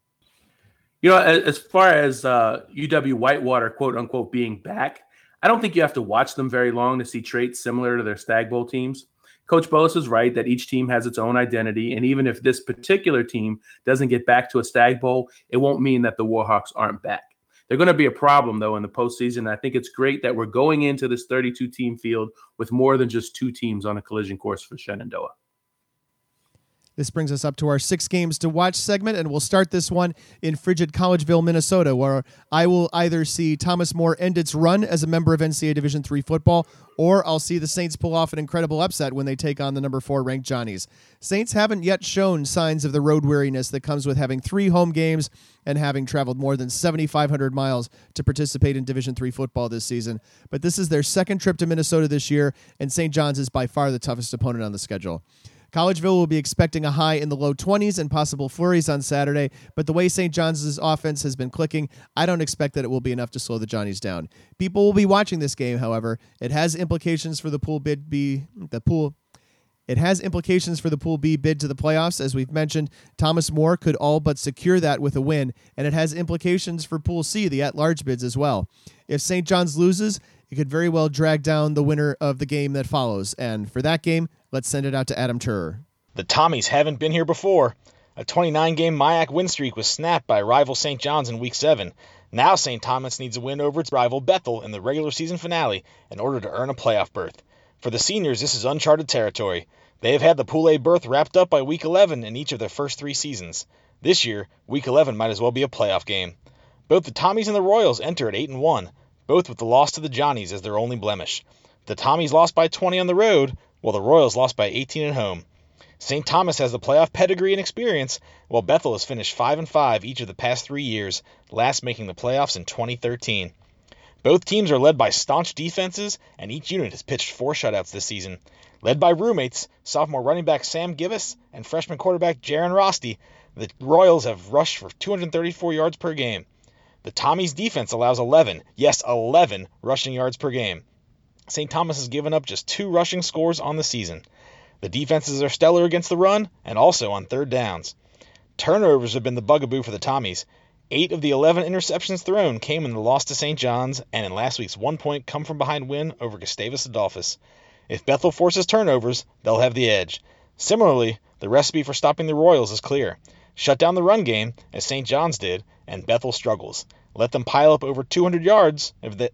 You know, as, as far as uh, UW Whitewater, quote unquote, being back, I don't think you have to watch them very long to see traits similar to their Stag Bowl teams. Coach Bullis is right that each team has its own identity, and even if this particular team doesn't get back to a Stag Bowl, it won't mean that the Warhawks aren't back. They're going to be a problem though in the postseason. I think it's great that we're going into this 32 team field with more than just two teams on a collision course for Shenandoah. This brings us up to our six games to watch segment, and we'll start this one in frigid Collegeville, Minnesota, where I will either see Thomas More end its run as a member of NCAA Division III football, or I'll see the Saints pull off an incredible upset when they take on the number four ranked Johnnies. Saints haven't yet shown signs of the road weariness that comes with having three home games and having traveled more than 7,500 miles to participate in Division III football this season. But this is their second trip to Minnesota this year, and St. John's is by far the toughest opponent on the schedule. Collegeville will be expecting a high in the low 20s and possible flurries on Saturday, but the way St. John's offense has been clicking, I don't expect that it will be enough to slow the Johnnies down. People will be watching this game, however. It has implications for the pool bid B the pool it has implications for the Pool B bid to the playoffs. As we've mentioned, Thomas More could all but secure that with a win, and it has implications for Pool C, the at large bids, as well. If St. John's loses, it could very well drag down the winner of the game that follows. And for that game, Let's send it out to Adam Turer. The Tommies haven't been here before. A 29 game MIAC win streak was snapped by rival St. John's in Week 7. Now St. Thomas needs a win over its rival Bethel in the regular season finale in order to earn a playoff berth. For the seniors, this is uncharted territory. They have had the Pool A berth wrapped up by Week 11 in each of their first three seasons. This year, Week 11 might as well be a playoff game. Both the Tommies and the Royals enter at 8 and 1, both with the loss to the Johnnies as their only blemish. The Tommies lost by 20 on the road, while the Royals lost by 18 at home. St. Thomas has the playoff pedigree and experience, while Bethel has finished 5 and 5 each of the past 3 years, last making the playoffs in 2013. Both teams are led by staunch defenses, and each unit has pitched four shutouts this season. Led by roommates, sophomore running back Sam Gibis and freshman quarterback Jaron Rosti, the Royals have rushed for 234 yards per game. The Tommies defense allows 11, yes, 11 rushing yards per game. St. Thomas has given up just two rushing scores on the season. The defenses are stellar against the run and also on third downs. Turnovers have been the bugaboo for the Tommies. Eight of the 11 interceptions thrown came in the loss to St. John's and in last week's one point come from behind win over Gustavus Adolphus. If Bethel forces turnovers, they'll have the edge. Similarly, the recipe for stopping the Royals is clear. Shut down the run game, as St. John's did, and Bethel struggles. Let them pile up over 200 yards,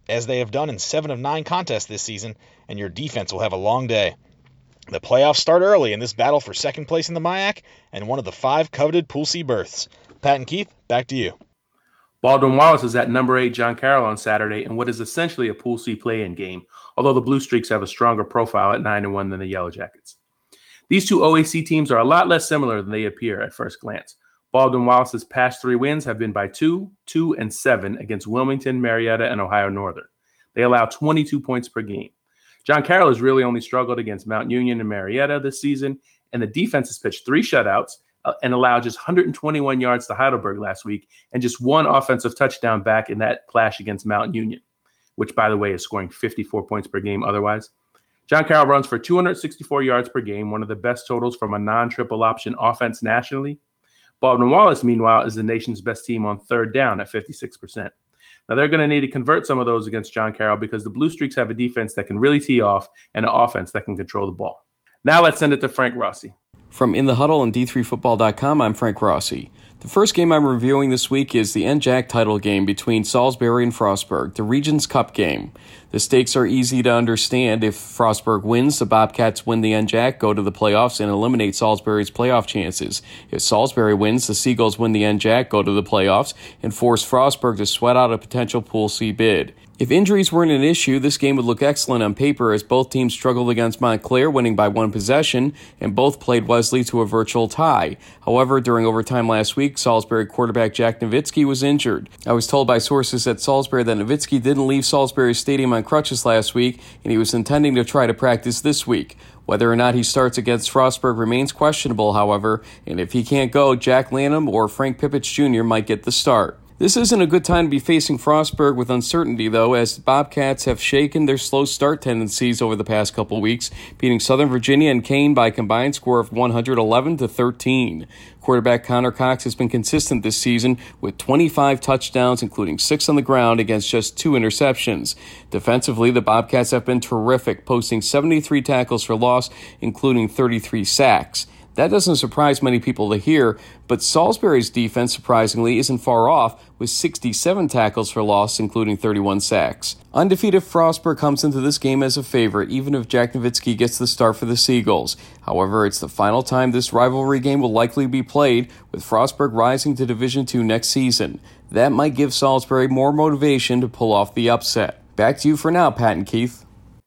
as they have done in seven of nine contests this season, and your defense will have a long day. The playoffs start early in this battle for second place in the MIAC and one of the five coveted Pool C berths. Pat and Keith, back to you. Baldwin Wallace is at number eight John Carroll on Saturday in what is essentially a Pool C play-in game, although the Blue Streaks have a stronger profile at nine and one than the Yellow Jackets. These two OAC teams are a lot less similar than they appear at first glance. Baldwin Wallace's past three wins have been by two, two, and seven against Wilmington, Marietta, and Ohio Northern. They allow 22 points per game. John Carroll has really only struggled against Mount Union and Marietta this season, and the defense has pitched three shutouts uh, and allowed just 121 yards to Heidelberg last week and just one offensive touchdown back in that clash against Mount Union, which, by the way, is scoring 54 points per game otherwise. John Carroll runs for 264 yards per game, one of the best totals from a non triple option offense nationally. Baldwin Wallace, meanwhile, is the nation's best team on third down at 56%. Now they're going to need to convert some of those against John Carroll because the Blue Streaks have a defense that can really tee off and an offense that can control the ball. Now let's send it to Frank Rossi. From In the Huddle and D3Football.com, I'm Frank Rossi. The first game I'm reviewing this week is the NJAC title game between Salisbury and Frostburg, the Regents Cup game. The stakes are easy to understand. If Frostburg wins, the Bobcats win the NJAC, go to the playoffs, and eliminate Salisbury's playoff chances. If Salisbury wins, the Seagulls win the NJAC, go to the playoffs, and force Frostburg to sweat out a potential Pool C bid. If injuries weren't an issue, this game would look excellent on paper as both teams struggled against Montclair, winning by one possession, and both played Wesley to a virtual tie. However, during overtime last week, Salisbury quarterback Jack Nowitzki was injured. I was told by sources at Salisbury that Nowitzki didn't leave Salisbury Stadium on crutches last week, and he was intending to try to practice this week. Whether or not he starts against Frostburg remains questionable, however, and if he can't go, Jack Lanham or Frank Pippich Jr. might get the start. This isn't a good time to be facing Frostburg with uncertainty, though, as the Bobcats have shaken their slow start tendencies over the past couple weeks, beating Southern Virginia and Kean by a combined score of 111 to 13. Quarterback Connor Cox has been consistent this season with 25 touchdowns, including six on the ground against just two interceptions. Defensively, the Bobcats have been terrific, posting 73 tackles for loss, including 33 sacks. That doesn't surprise many people to hear, but Salisbury's defense surprisingly isn't far off, with 67 tackles for loss, including 31 sacks. Undefeated Frostburg comes into this game as a favorite, even if Jack Nowitzki gets the start for the Seagulls. However, it's the final time this rivalry game will likely be played, with Frostburg rising to Division II next season. That might give Salisbury more motivation to pull off the upset. Back to you for now, Pat and Keith.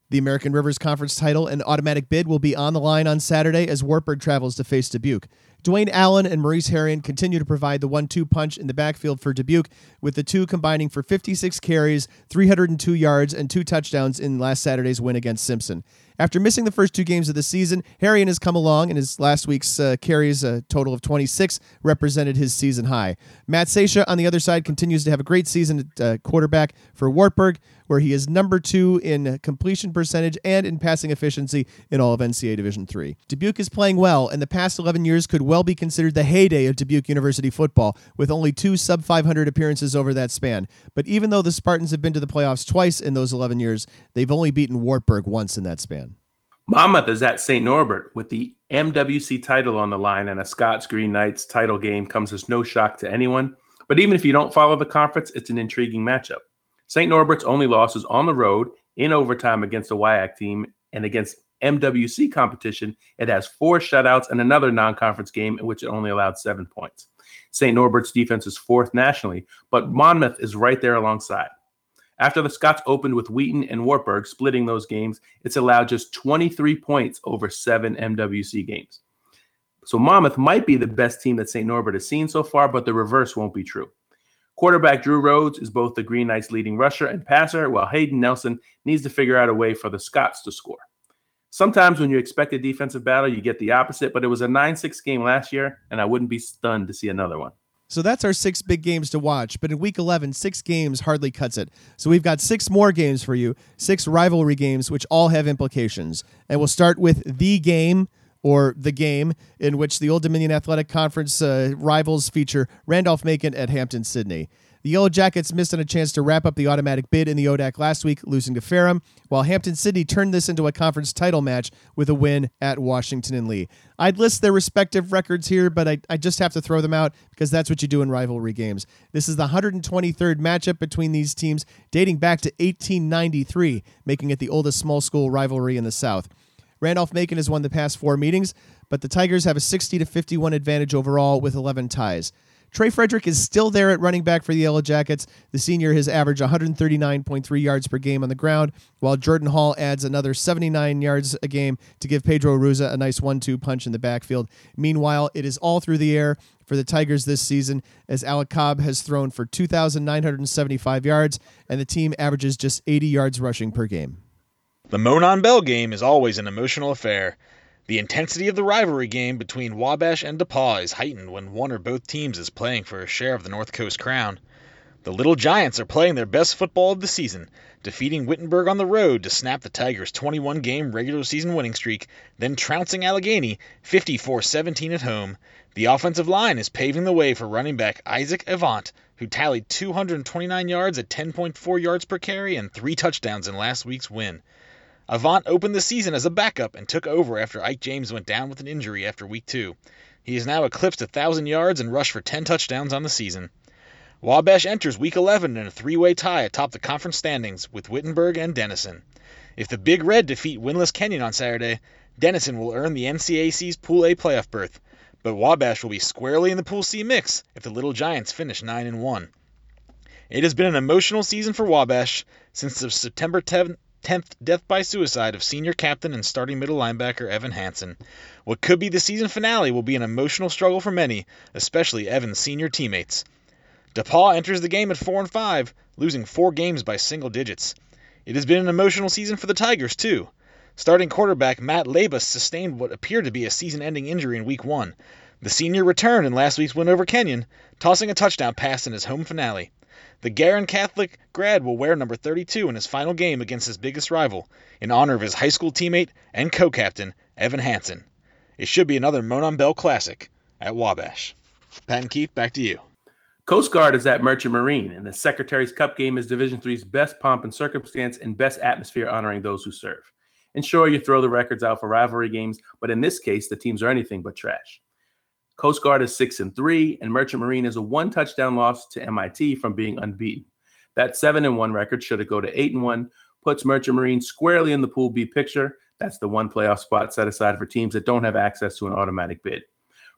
The American Rivers Conference title and automatic bid will be on the line on Saturday as Wartburg travels to face Dubuque. Dwayne Allen and Maurice Harrion continue to provide the one two punch in the backfield for Dubuque, with the two combining for 56 carries, 302 yards, and two touchdowns in last Saturday's win against Simpson. After missing the first two games of the season, Harrion has come along, and his last week's uh, carries, a total of 26, represented his season high. Matt Sacia, on the other side, continues to have a great season at uh, quarterback for Wartburg, where he is number two in completion percentage and in passing efficiency in all of NCAA Division III. Dubuque is playing well, and the past 11 years could well be considered the heyday of Dubuque University football, with only two sub 500 appearances over that span. But even though the Spartans have been to the playoffs twice in those 11 years, they've only beaten Wartburg once in that span. Monmouth is at St. Norbert with the MWC title on the line, and a Scots Green Knights title game comes as no shock to anyone. But even if you don't follow the conference, it's an intriguing matchup. St. Norbert's only loss is on the road in overtime against a WIAC team, and against MWC competition, it has four shutouts and another non conference game in which it only allowed seven points. St. Norbert's defense is fourth nationally, but Monmouth is right there alongside. After the Scots opened with Wheaton and Wartburg splitting those games, it's allowed just 23 points over seven MWC games. So Monmouth might be the best team that St. Norbert has seen so far, but the reverse won't be true. Quarterback Drew Rhodes is both the Green Knights' leading rusher and passer, while Hayden Nelson needs to figure out a way for the Scots to score. Sometimes when you expect a defensive battle, you get the opposite, but it was a 9 6 game last year, and I wouldn't be stunned to see another one. So that's our six big games to watch. But in week 11, six games hardly cuts it. So we've got six more games for you, six rivalry games, which all have implications. And we'll start with the game or the game in which the Old Dominion Athletic Conference uh, rivals feature Randolph Macon at Hampden-Sydney. The Yellow Jackets missed on a chance to wrap up the automatic bid in the ODAC last week, losing to Ferrum, while Hampden-Sydney turned this into a conference title match with a win at Washington and Lee. I'd list their respective records here, but I, I just have to throw them out because that's what you do in rivalry games. This is the 123rd matchup between these teams, dating back to 1893, making it the oldest small school rivalry in the South. Randolph Macon has won the past four meetings, but the Tigers have a 60 to 51 advantage overall with 11 ties. Trey Frederick is still there at running back for the Yellow Jackets. The senior has averaged 139.3 yards per game on the ground, while Jordan Hall adds another 79 yards a game to give Pedro Ruza a nice one two punch in the backfield. Meanwhile, it is all through the air for the Tigers this season, as Alec Cobb has thrown for 2,975 yards, and the team averages just 80 yards rushing per game. The Monon Bell game is always an emotional affair. The intensity of the rivalry game between Wabash and DePauw is heightened when one or both teams is playing for a share of the North Coast crown. The Little Giants are playing their best football of the season, defeating Wittenberg on the road to snap the Tigers' 21 game regular season winning streak, then trouncing Allegheny 54 17 at home. The offensive line is paving the way for running back Isaac Avant, who tallied 229 yards at 10.4 yards per carry and three touchdowns in last week's win. Avant opened the season as a backup and took over after Ike James went down with an injury after week two. He has now eclipsed 1,000 yards and rushed for 10 touchdowns on the season. Wabash enters week 11 in a three way tie atop the conference standings with Wittenberg and Denison. If the Big Red defeat winless Kenyon on Saturday, Denison will earn the NCAC's Pool A playoff berth, but Wabash will be squarely in the Pool C mix if the Little Giants finish 9 and 1. It has been an emotional season for Wabash since the September 10th 10th death by suicide of senior captain and starting middle linebacker Evan Hansen. What could be the season finale will be an emotional struggle for many, especially Evan's senior teammates. DePauw enters the game at 4 and 5, losing 4 games by single digits. It has been an emotional season for the Tigers too. Starting quarterback Matt Labus sustained what appeared to be a season-ending injury in week 1. The senior returned in last week's win over Kenyon, tossing a touchdown pass in his home finale. The Guerin Catholic grad will wear number 32 in his final game against his biggest rival, in honor of his high school teammate and co-captain, Evan Hansen. It should be another Monon Bell classic at Wabash. Pat and Keith, back to you. Coast Guard is at Merchant Marine, and the Secretary's Cup game is Division III's best pomp and circumstance and best atmosphere honoring those who serve. And sure, you throw the records out for rivalry games, but in this case, the teams are anything but trash. Coast Guard is six and three, and Merchant Marine is a one touchdown loss to MIT from being unbeaten. That seven and one record, should it go to eight and one, puts Merchant Marine squarely in the Pool B picture. That's the one playoff spot set aside for teams that don't have access to an automatic bid.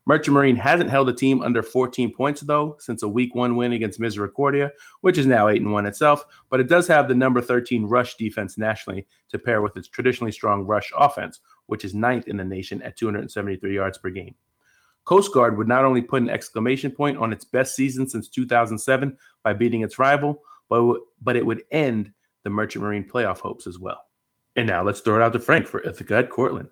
Merchant Marine hasn't held a team under 14 points though since a week one win against Misericordia, which is now eight and one itself. But it does have the number 13 rush defense nationally to pair with its traditionally strong rush offense, which is ninth in the nation at 273 yards per game. Coast Guard would not only put an exclamation point on its best season since 2007 by beating its rival, but, but it would end the Merchant Marine playoff hopes as well. And now let's throw it out to Frank for Ithaca at Cortland.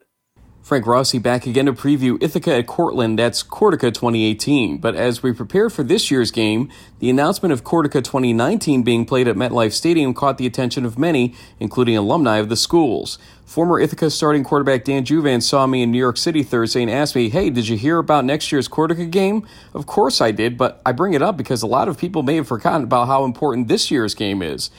Frank Rossi back again to preview Ithaca at Cortland. That's Cortaca 2018. But as we prepare for this year's game, the announcement of Cortaca 2019 being played at MetLife Stadium caught the attention of many, including alumni of the schools. Former Ithaca starting quarterback Dan Juvan saw me in New York City Thursday and asked me, Hey, did you hear about next year's Cortaca game? Of course I did, but I bring it up because a lot of people may have forgotten about how important this year's game is.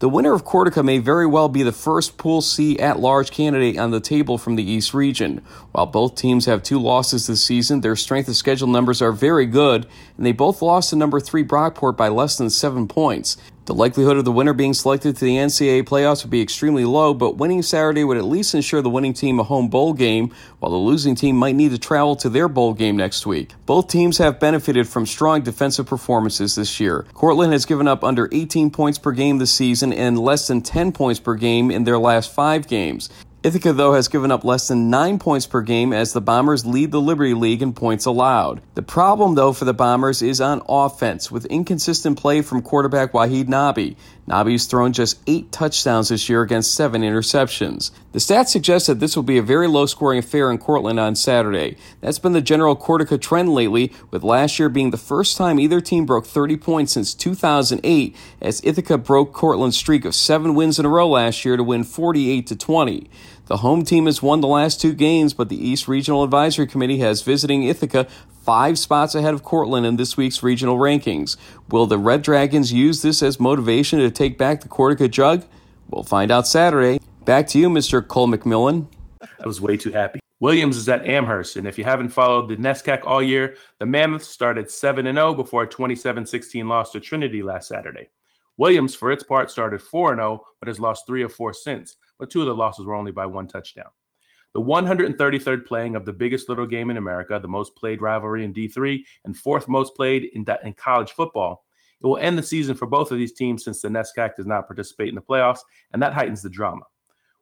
The winner of Cortaca may very well be the first Pool C at large candidate on the table from the East region. While both teams have two losses this season, their strength of schedule numbers are very good, and they both lost to number three Brockport by less than seven points. The likelihood of the winner being selected to the NCAA playoffs would be extremely low, but winning Saturday would at least ensure the winning team a home bowl game, while the losing team might need to travel to their bowl game next week. Both teams have benefited from strong defensive performances this year. Cortland has given up under 18 points per game this season and less than 10 points per game in their last five games. Ithaca, though, has given up less than nine points per game as the Bombers lead the Liberty League in points allowed. The problem, though, for the Bombers is on offense, with inconsistent play from quarterback Wahid Nabi. Nabi's thrown just eight touchdowns this year against seven interceptions. The stats suggest that this will be a very low scoring affair in Cortland on Saturday. That's been the general Cortaca trend lately, with last year being the first time either team broke 30 points since 2008, as Ithaca broke Cortland's streak of seven wins in a row last year to win 48 to 20. The home team has won the last two games, but the East Regional Advisory Committee has visiting Ithaca five spots ahead of Cortland in this week's regional rankings. Will the Red Dragons use this as motivation to take back the Cortaca jug? We'll find out Saturday. Back to you, Mr. Cole McMillan. I was way too happy. Williams is at Amherst, and if you haven't followed the NESCAC all year, the Mammoths started 7 0 before a 27 16 loss to Trinity last Saturday. Williams, for its part, started 4 0, but has lost three or four since but two of the losses were only by one touchdown. The 133rd playing of the biggest little game in America, the most played rivalry in D3, and fourth most played in, in college football. It will end the season for both of these teams since the NESCAC does not participate in the playoffs, and that heightens the drama.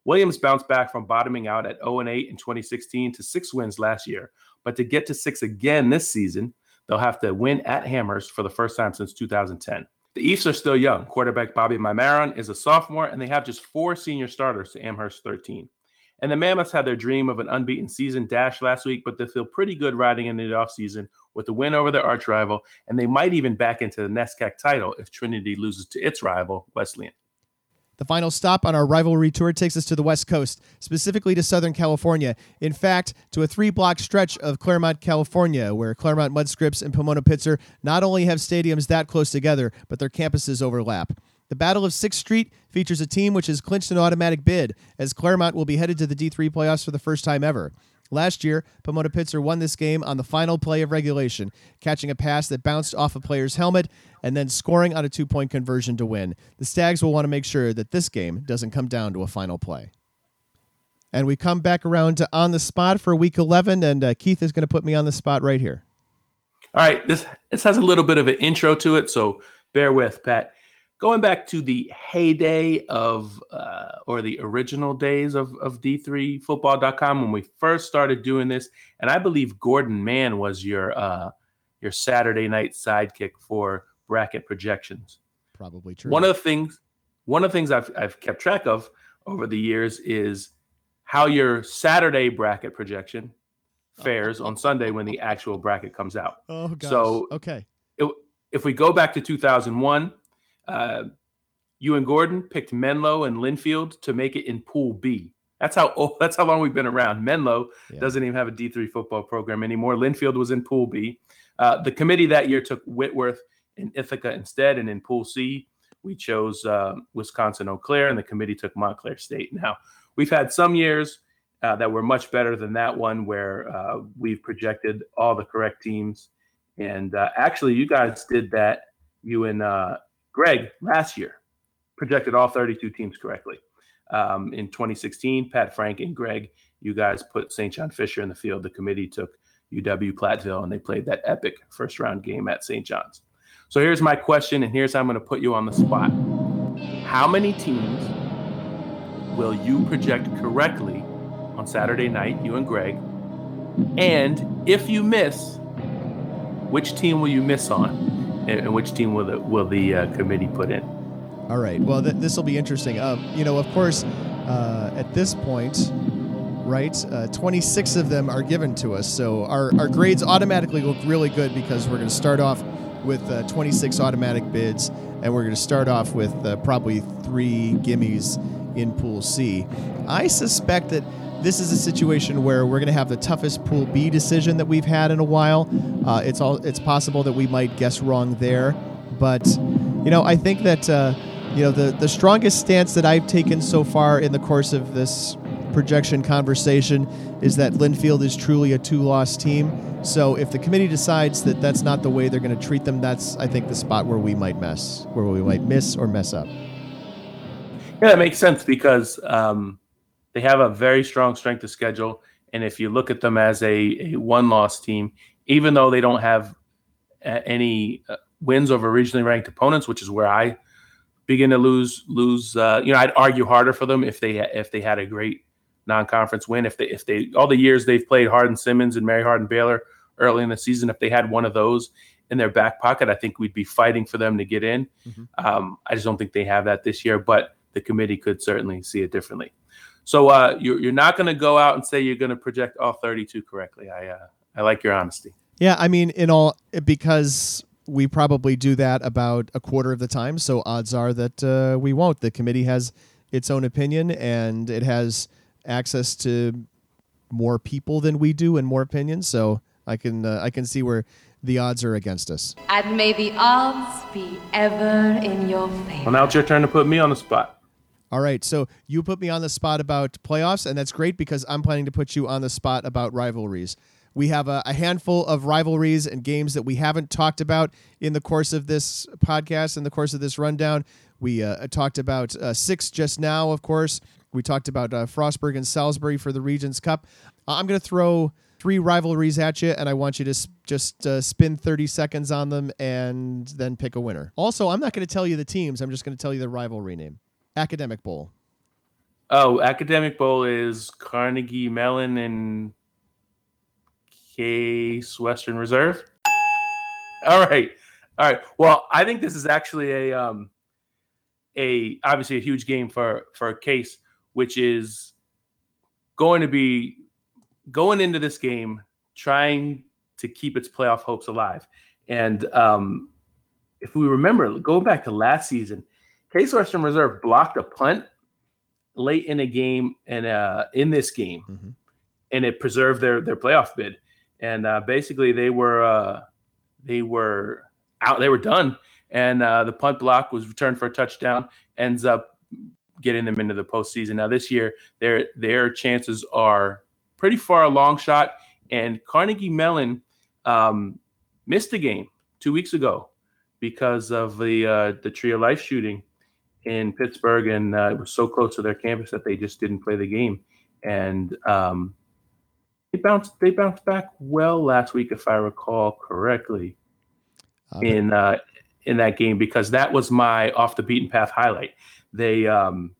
Williams bounced back from bottoming out at 0 8 in 2016 to six wins last year, but to get to six again this season, they'll have to win at Amherst for the first time since 2010. The Ephs are still young. Quarterback Bobby Maimaron is a sophomore, and they have just four senior starters to Amherst 13. And the Mammoths had their dream of an unbeaten season dash last week, but they feel pretty good riding into the offseason with a win over their arch rival, and they might even back into the NESCAC title if Trinity loses to its rival, Wesleyan. The final stop on our rivalry tour takes us to the West Coast, specifically to Southern California. In fact, to a three block stretch of Claremont, California, where Claremont-Mudd-Scripps and Pomona Pitzer not only have stadiums that close together, but their campuses overlap. The Battle of 6th Street features a team which has clinched an automatic bid, as Claremont will be headed to the D3 playoffs for the first time ever. Last year, Pomona Pitzer won this game on the final play of regulation, catching a pass that bounced off a player's helmet and then scoring on a two point conversion to win. The Stags will want to make sure that this game doesn't come down to a final play. And we come back around to on the spot for week 11, and uh, Keith is going to put me on the spot right here. All right, this this has a little bit of an intro to it, so bear with, Pat going back to the heyday of uh, or the original days of, of d3football.com when we first started doing this and i believe gordon mann was your uh, your saturday night sidekick for bracket projections. Probably true. One of the things one of the things i've, I've kept track of over the years is how your saturday bracket projection fares on sunday when the actual bracket comes out. Oh gosh. so okay. it, if we go back to 2001 uh, you and Gordon picked Menlo and Linfield to make it in Pool B. That's how old, that's how long we've been around. Menlo yeah. doesn't even have a D3 football program anymore. Linfield was in Pool B. Uh, the committee that year took Whitworth and Ithaca instead, and in Pool C we chose uh, Wisconsin Eau Claire, and the committee took Montclair State. Now we've had some years uh, that were much better than that one where uh, we've projected all the correct teams. And uh, actually, you guys did that, you and uh, Greg last year, projected all 32 teams correctly. Um, in 2016, Pat Frank and Greg, you guys put St. John Fisher in the field. The committee took UW Platteville and they played that epic first round game at St. John's. So here's my question, and here's how I'm going to put you on the spot. How many teams will you project correctly on Saturday night, you and Greg? And if you miss, which team will you miss on, and which team will the will the uh, committee put in? All right. Well, th- this will be interesting. Um, you know, of course, uh, at this point, right, uh, 26 of them are given to us, so our our grades automatically look really good because we're going to start off with uh, 26 automatic bids, and we're going to start off with uh, probably three gimmies in Pool C. I suspect that this is a situation where we're going to have the toughest Pool B decision that we've had in a while. Uh, it's all it's possible that we might guess wrong there, but you know I think that uh, you know the the strongest stance that I've taken so far in the course of this projection conversation is that Linfield is truly a two-loss team. So if the committee decides that that's not the way they're going to treat them, that's I think the spot where we might mess, where we might miss or mess up. Yeah, that makes sense because um, they have a very strong strength of schedule, and if you look at them as a, a one-loss team, even though they don't have uh, any uh, wins over regionally ranked opponents, which is where I begin to lose lose. Uh, you know, I'd argue harder for them if they if they had a great non-conference win. If they if they all the years they've played Hardin Simmons and Mary Hardin Baylor early in the season, if they had one of those in their back pocket, I think we'd be fighting for them to get in. Mm-hmm. Um, I just don't think they have that this year, but the committee could certainly see it differently. So uh, you're, you're not going to go out and say you're going to project all 32 correctly. I uh, I like your honesty. Yeah, I mean, in all because we probably do that about a quarter of the time. So odds are that uh, we won't. The committee has its own opinion and it has access to more people than we do and more opinions. So I can uh, I can see where the odds are against us. And may the odds be ever in your favor. Well, now it's your turn to put me on the spot. All right, so you put me on the spot about playoffs, and that's great because I'm planning to put you on the spot about rivalries. We have a, a, handful of rivalries and games that we haven't talked about in the course of this podcast, in the course of this rundown. We uh, talked about uh, six just now, of course. We talked about uh, Frostburg and Salisbury for the Regents Cup. Uh, I'm going to throw three rivalries at you, and I want you to sp- just uh, spin 30 seconds on them and then pick a winner. Also, I'm not going to tell you the teams, I'm just going to tell you the rivalry name Academic Bowl. Oh, Academic Bowl is Carnegie Mellon and Case Western Reserve. All right. All right. Well, I think this is actually a um a obviously a huge game for for Case which is going to be going into this game trying to keep its playoff hopes alive. And um, if we remember, going back to last season, Case Western Reserve blocked a punt late in a game and uh, in this game, mm-hmm. and it preserved their their playoff bid. And uh, basically, they were uh, they were out, they were done, and uh, the punt block was returned for a touchdown. Ends up getting them into the postseason. Now this year, their their chances are pretty far a long shot. And Carnegie Mellon um, missed a game two weeks ago because of the uh, the Tree of Life shooting in Pittsburgh, and uh, it was so close to their campus that they just didn't play the game. And um, they bounced they bounced back well last week, if I recall correctly, in uh, in that game because that was my off the beaten path highlight. They um,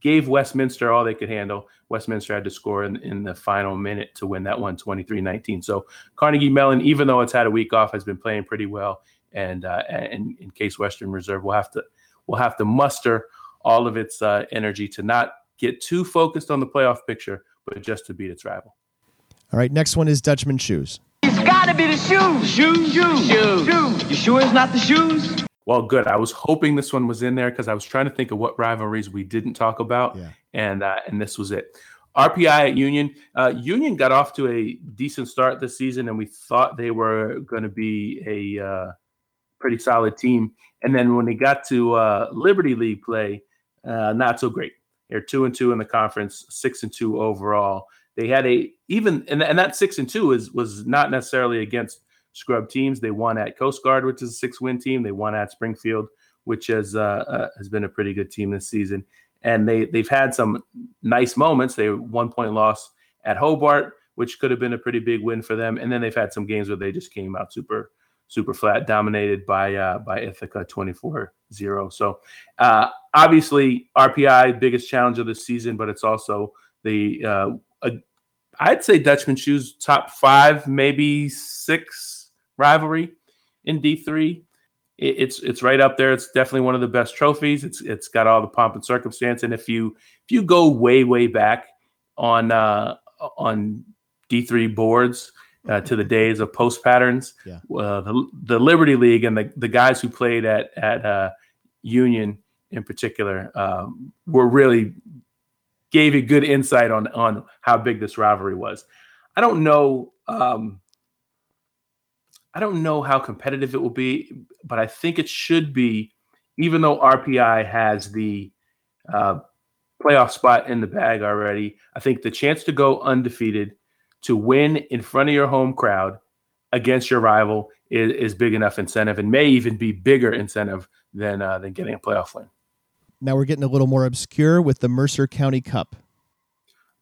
gave Westminster all they could handle. Westminster had to score in, in the final minute to win that one 23 19. So Carnegie Mellon, even though it's had a week off, has been playing pretty well. And, uh, and in Case Western Reserve will have to will have to muster all of its uh, energy to not get too focused on the playoff picture, but just to beat its rival. All right, next one is Dutchman shoes. It's got to be the shoes. Shoes, shoes, shoes. shoes. You sure it's not the shoes? Well, good. I was hoping this one was in there because I was trying to think of what rivalries we didn't talk about, yeah. and uh, and this was it. RPI at Union. Uh, Union got off to a decent start this season, and we thought they were going to be a uh, pretty solid team. And then when they got to uh, Liberty League play, uh, not so great. They're two and two in the conference, six and two overall. They had a even and, and that six and two is was not necessarily against scrub teams. They won at Coast Guard, which is a six win team. They won at Springfield, which has uh, uh, has been a pretty good team this season. And they they've had some nice moments. They one point loss at Hobart, which could have been a pretty big win for them. And then they've had some games where they just came out super super flat, dominated by uh, by Ithaca 24-0. So uh, obviously RPI biggest challenge of the season, but it's also the uh, I'd say Dutchman Shoes top five, maybe six rivalry in D three. It, it's it's right up there. It's definitely one of the best trophies. It's it's got all the pomp and circumstance. And if you if you go way way back on uh, on D three boards, uh, to the days of post patterns. Yeah. Uh, the, the Liberty League and the, the guys who played at at uh, Union in particular um, were really gave you good insight on on how big this rivalry was. I don't know. Um, I don't know how competitive it will be, but I think it should be. Even though RPI has the uh, playoff spot in the bag already, I think the chance to go undefeated to win in front of your home crowd against your rival is, is big enough incentive and may even be bigger incentive than uh, than getting a playoff win. Now we're getting a little more obscure with the Mercer County Cup.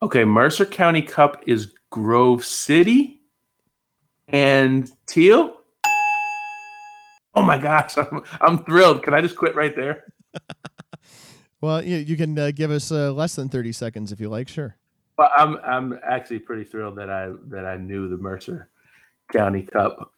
Okay, Mercer County Cup is Grove City and Thiel. Oh my gosh, I'm, I'm thrilled. Can I just quit right there? well, you, you can uh, give us uh, less than 30 seconds if you like. Sure. Well, I'm I'm actually pretty thrilled that I that I knew the Mercer County Cup.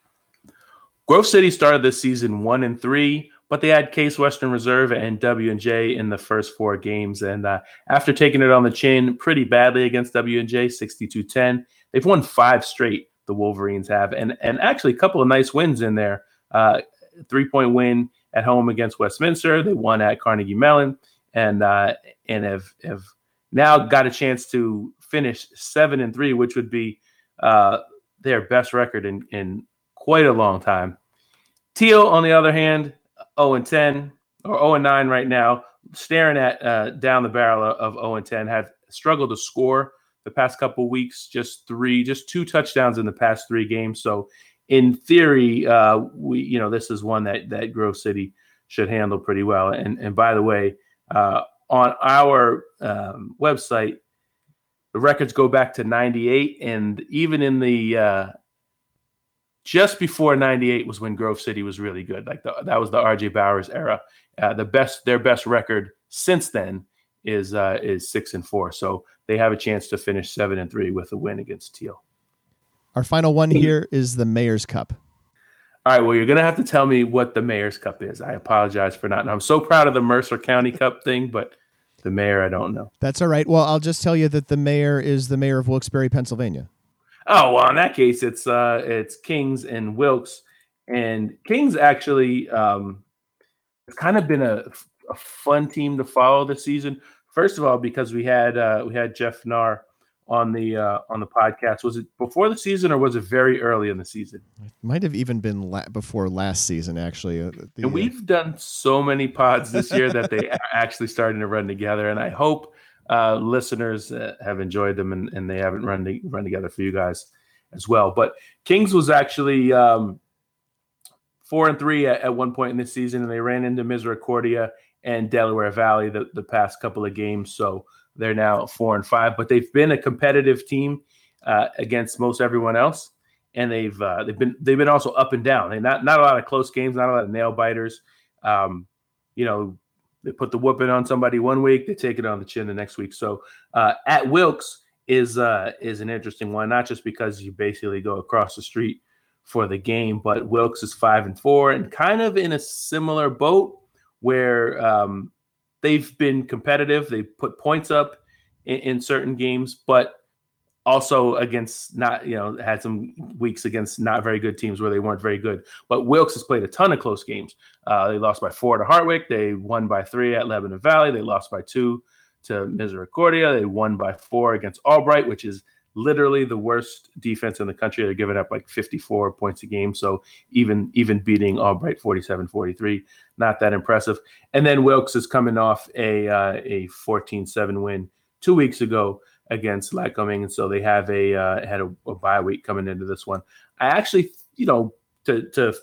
Grove City started this season one and three, but they had Case Western Reserve and W and J in the first four games. And uh, after taking it on the chin pretty badly against W and J, 62-10, they've won five straight. The Wolverines have, and and actually a couple of nice wins in there. Uh, three point win at home against Westminster. They won at Carnegie Mellon, and uh, and have have now got a chance to finish seven and three, which would be uh, their best record in, in quite a long time. Thiel, on the other hand, 0 and 10 or 0 and 9 right now, staring at uh, down the barrel of 0 and 10, have struggled to score the past couple weeks. Just three, just two touchdowns in the past three games. So, in theory, uh, we you know this is one that that Grove City should handle pretty well. And and by the way, uh, on our um, website, the records go back to 98. And even in the uh, just before 98 was when Grove City was really good. Like the, that was the RJ Bowers era. Uh, the best, their best record since then is uh, is six and four. So they have a chance to finish seven and three with a win against Thiel. Our final one here is the Mayor's Cup. All right. Well, you're gonna have to tell me what the Mayor's Cup is. I apologize for not. And I'm so proud of the Mercer County Cup thing, but the mayor, I don't know. That's all right. Well, I'll just tell you that the mayor is the mayor of Wilkes-Barre, Pennsylvania. Oh well, in that case, it's uh, it's Kings and Wilkes, and Kings actually um, it's kind of been a, a fun team to follow this season. First of all, because we had uh, we had Jeff Narr on the uh, on the podcast. Was it before the season or was it very early in the season? It might have even been la- before last season, actually. Uh, the, and we've done so many pods this year that they are actually starting to run together. And I hope uh, listeners uh, have enjoyed them and, and they haven't run to, run together for you guys as well. But Kings was actually um, four and three at, at, one point in this season, and they ran into Misericordia and Delaware Valley the, the past couple of games. So they're now four and five, but they've been a competitive team uh, against most everyone else, and they've uh, they've been they've been also up and down. And not not a lot of close games, not a lot of nail biters. Um, you know, they put the whooping on somebody one week, they take it on the chin the next week. So uh, at Wilkes is uh, is an interesting one, not just because you basically go across the street for the game, but Wilkes is five and four and kind of in a similar boat where um, they've been competitive. They've put points up in, in, certain games, but also against not, you know, had some weeks against not very good teams where they weren't very good. But Wilkes has played a ton of close games. Uh, they lost by four to Hartwick. They won by three at Lebanon Valley. They lost by two to Misericordia. They won by four against Albright, which is literally the worst defense in the country. They're giving up like 54 points a game. So even even beating Albright 47-43, not that impressive. And then Wilkes is coming off a uh, a 14-7 win two weeks ago against Lycoming, and so they have a uh, had a, a bye week coming into this one. I actually, you know, to to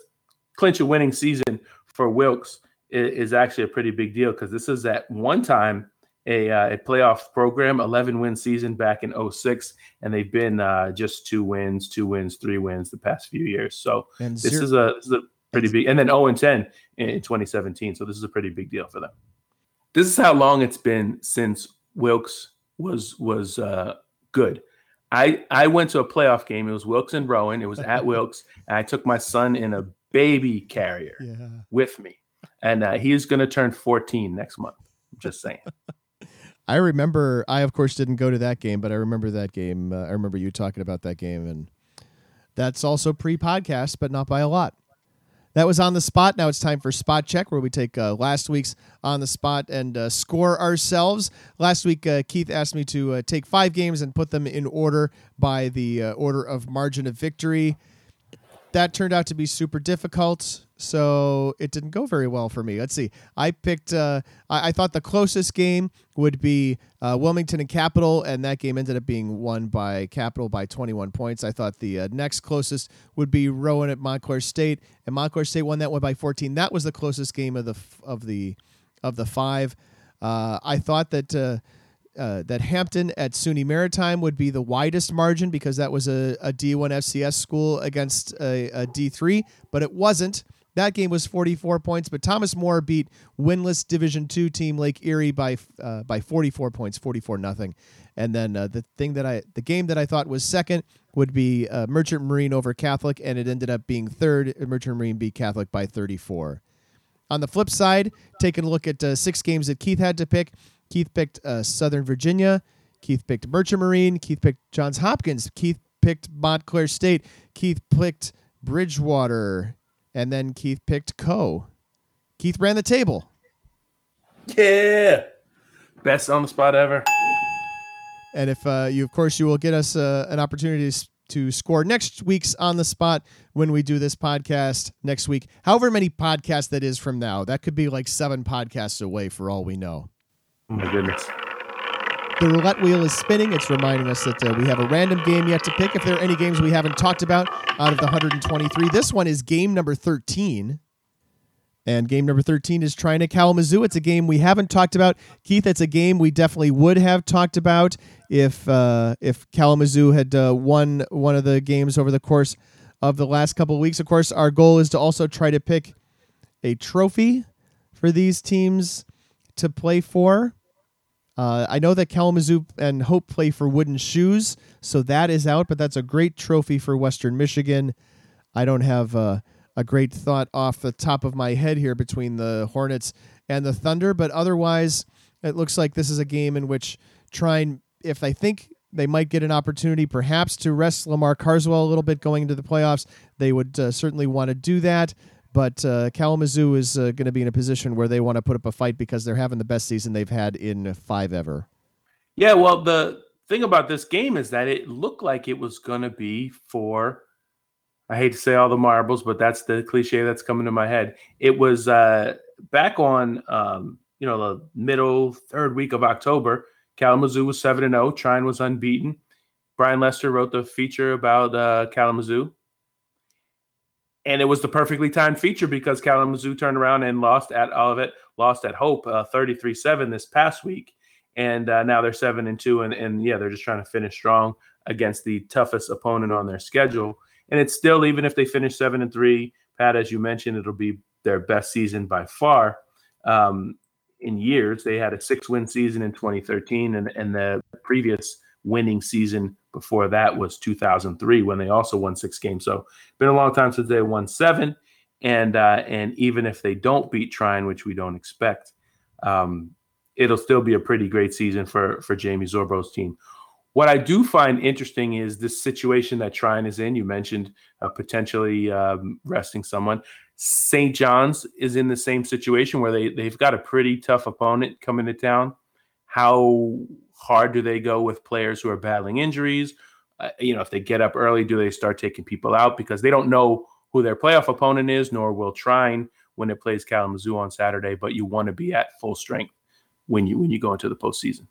clinch a winning season for Wilkes is, is actually a pretty big deal because this is at one time a, uh, a playoff program, 11 win season back in 06, and they've been uh, just two wins, two wins, three wins the past few years. So And this zero- is a this is a pretty big, and then 0 and 10 in, in 2017. So this is a pretty big deal for them. This is how long it's been since Wilkes was was uh, good. I I went to a playoff game. It was Wilkes and Rowan. It was at Wilkes, and I took my son in a baby carrier Yeah. with me, and uh, he's going to turn 14 next month. I'm just saying. I remember. I of course didn't go to that game, but I remember that game. Uh, I remember you talking about that game, and that's also pre-podcast, but not by a lot. That was on the spot. Now it's time for spot check, where we take uh, last week's on the spot and uh, score ourselves. Last week, uh, Keith asked me to uh, take five games and put them in order by the uh, order of margin of victory. That turned out to be super difficult, so it didn't go very well for me. Let's see. I picked. Uh, I, I thought the closest game would be uh, Wilmington and Capital, and that game ended up being won by Capital by 21 points. I thought the uh, next closest would be Rowan at Montclair State, and Montclair State won that one by 14. That was the closest game of the of the of the five. Uh, I thought that. Uh, that Hampton at SUNY Maritime would be the widest margin because that was a, a D1 FCS school against a, a D3, but it wasn't. That game was 44 points, but Thomas More beat winless Division Two team Lake Erie by uh, by 44 points, 44 nothing. And then uh, the thing that I the game that I thought was second would be uh, Merchant Marine over Catholic, and it ended up being third. Merchant Marine beat Catholic by 34. On the flip side, taking a look at uh, six games that Keith had to pick, Keith picked uh, Southern Virginia. Keith picked Merchant Marine. Keith picked Johns Hopkins. Keith picked Montclair State. Keith picked Bridgewater. And then Keith picked Coe. Keith ran the table. Yeah, best on the spot ever. And if uh, you, of course, you will get us uh, an opportunity to, to score next week's on the spot when we do this podcast next week. However many podcasts that is from now, that could be like seven podcasts away for all we know. Oh my goodness. The roulette wheel is spinning. It's reminding us that uh, we have a random game yet to pick. If there are any games we haven't talked about out of the 123, this one is game number 13. And game number 13 is Trine to Kalamazoo. It's a game we haven't talked about. Keith, it's a game we definitely would have talked about if uh, if Kalamazoo had uh, won one of the games over the course of the last couple of weeks. Of course, our goal is to also try to pick a trophy for these teams to play for. Uh, I know that Kalamazoo and Hope play for wooden shoes, so that is out, but that's a great trophy for Western Michigan. I don't have uh, a great thought off the top of my head here between the Hornets and the Thunder, but otherwise, it looks like this is a game in which Trine, if they think they might get an opportunity perhaps to rest Lamar Carswell a little bit going into the playoffs, they would uh, certainly want to do that. But uh, Kalamazoo is uh, going to be in a position where they want to put up a fight because they're having the best season they've had in five ever. Yeah, well, the thing about this game is that it looked like it was going to be for. I hate to say all the marbles, but that's the cliche that's coming to my head. It was uh, back on, um, you know, the middle third week of October. Kalamazoo was seven and zero. Trine was unbeaten. Brian Lester wrote the feature about uh, Kalamazoo, and it was the perfectly timed feature because Kalamazoo turned around and lost at Olivet, lost at Hope, thirty three seven this past week and uh, now they're seven and two, and and yeah, they're just trying to finish strong against the toughest opponent on their schedule. And it's still even if they finish seven and three, Pat, as you mentioned, it'll be their best season by far um, in years. They had a six win season in 2013, and and the previous winning season before that was 2003 when they also won six games. So been a long time since they won seven, and uh, and even if they don't beat Trine, which we don't expect. Um, it'll still be a pretty great season for for Jamie Zorbo's team. What I do find interesting is this situation that Trine is in. You mentioned uh, potentially um, resting someone. St. John's is in the same situation where they they've got a pretty tough opponent coming to town. How hard do they go with players who are battling injuries? uh, you know, if they get up early, do they start taking people out because they don't know who their playoff opponent is, nor will Trine when it plays Kalamazoo on Saturday. But you want to be at full strength when you when you go into the postseason.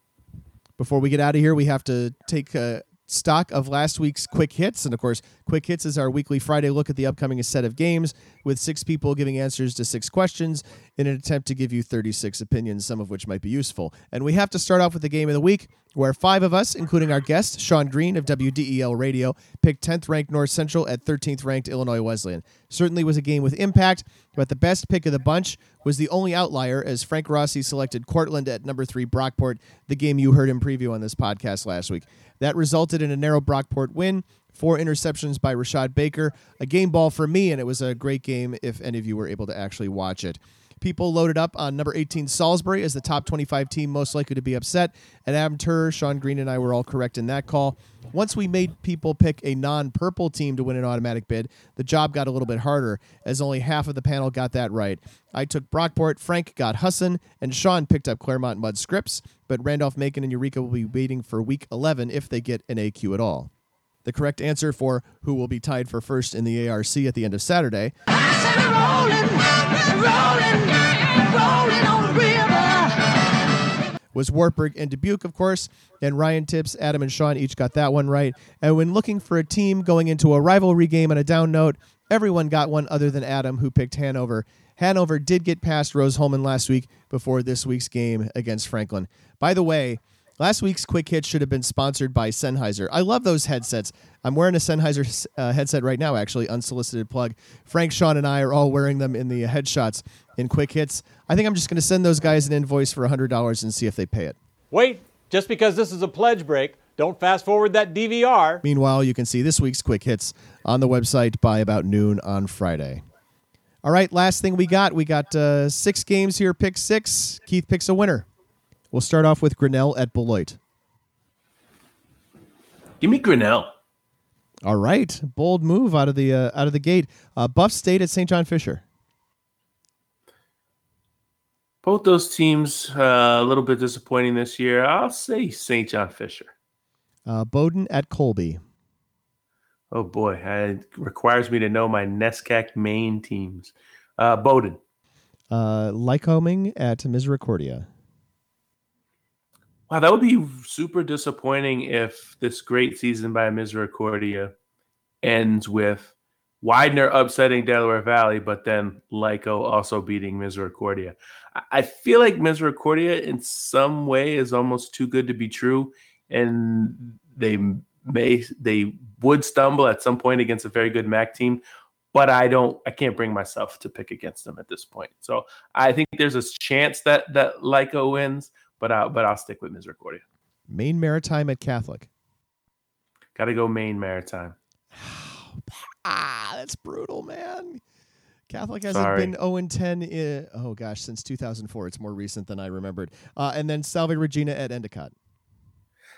Before we get out of here, we have to take uh, stock of last week's quick hits. And of course, quick hits is our weekly Friday look at the upcoming set of games with six people giving answers to six questions in an attempt to give you 36 opinions, some of which might be useful. And we have to start off with the game of the week, where five of us, including our guest, Sean Green of WDEL Radio, picked 10th ranked North Central at 13th ranked Illinois Wesleyan. Certainly was a game with impact, but the best pick of the bunch was the only outlier as Frank Rossi selected Cortland at number three Brockport, the game you heard him preview on this podcast last week. That resulted in a narrow Brockport win, four interceptions by Rashad Baker, a game ball for me, and it was a great game if any of you were able to actually watch it. People loaded up on number 18 Salisbury as the top 25 team most likely to be upset, and Adam Turr, Sean Green, and I were all correct in that call. Once we made people pick a non purple team to win an automatic bid, the job got a little bit harder, as only half of the panel got that right. I took Brockport, Frank got Husson, and Sean picked up Claremont Mudd Scripps, but Randolph Macon and Eureka will be waiting for week 11 if they get an AQ at all. The correct answer for who will be tied for first in the ARC at the end of Saturday was Wartburg and Dubuque, of course. And Ryan Tipps, Adam, and Sean each got that one right. And when looking for a team going into a rivalry game on a down note, everyone got one other than Adam, who picked Hanover. Hanover did get past Rose-Hulman last week before this week's game against Franklin. By the way, Last week's quick hit should have been sponsored by Sennheiser. I love those headsets. I'm wearing a Sennheiser uh, headset right now, actually, unsolicited plug. Frank, Sean, and I are all wearing them in the headshots in quick hits. I think I'm just going to send those guys an invoice for $100 and see if they pay it. Wait, just because this is a pledge break, don't fast forward that DVR. Meanwhile, you can see this week's quick hits on the website by about noon on Friday. All right, last thing we got. We got uh, six games here, pick six. Keith picks a winner. We'll start off with Grinnell at Beloit. Give me Grinnell. All right, bold move out of the uh, out of the gate. Uh, Buff State at St. John Fisher. Both those teams uh, a little bit disappointing this year. I'll say St. John Fisher. Uh, Bowdoin at Colby. Oh boy, it requires me to know my NESCAC Maine teams. Uh, Bowdoin. Uh, Lycoming at Misericordia. Wow, that would be super disappointing if this great season by Misericordia ends with Widener upsetting Delaware Valley, but then Lyco also beating Misericordia. I feel like Misericordia in some way is almost too good to be true, and they may they would stumble at some point against a very good MAC team, but I don't I can't bring myself to pick against them at this point. So I think there's a chance that that Lyco wins, but I, but I'll stick with Misericordia. Maine Maritime at Catholic. Got to go Maine Maritime. ah, that's brutal, man. Catholic hasn't Sorry. been 0 10 in, oh gosh, since 2004. It's more recent than I remembered. Uh, and then Salve Regina at Endicott.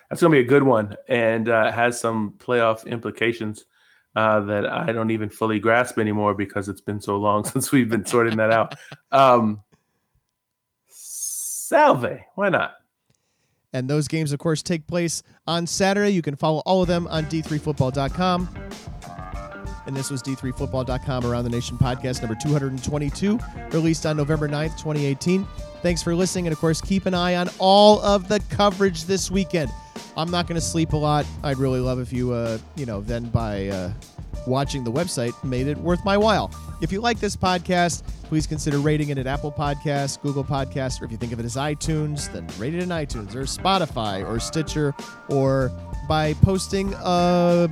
That's going to be a good one and uh, has some playoff implications uh, that I don't even fully grasp anymore because it's been so long since we've been sorting that out. Um, Salve. Why not? And those games, of course, take place on Saturday. You can follow all of them on d3football.com. And this was d3football.com Around the Nation podcast number 222, released on November 9th, 2018. Thanks for listening. And of course, keep an eye on all of the coverage this weekend. I'm not going to sleep a lot. I'd really love if you, uh, you know, then by uh, watching the website made it worth my while. If you like this podcast, please consider rating it at Apple Podcasts, Google Podcasts, or if you think of it as iTunes, then rate it in iTunes or Spotify or Stitcher or by posting a,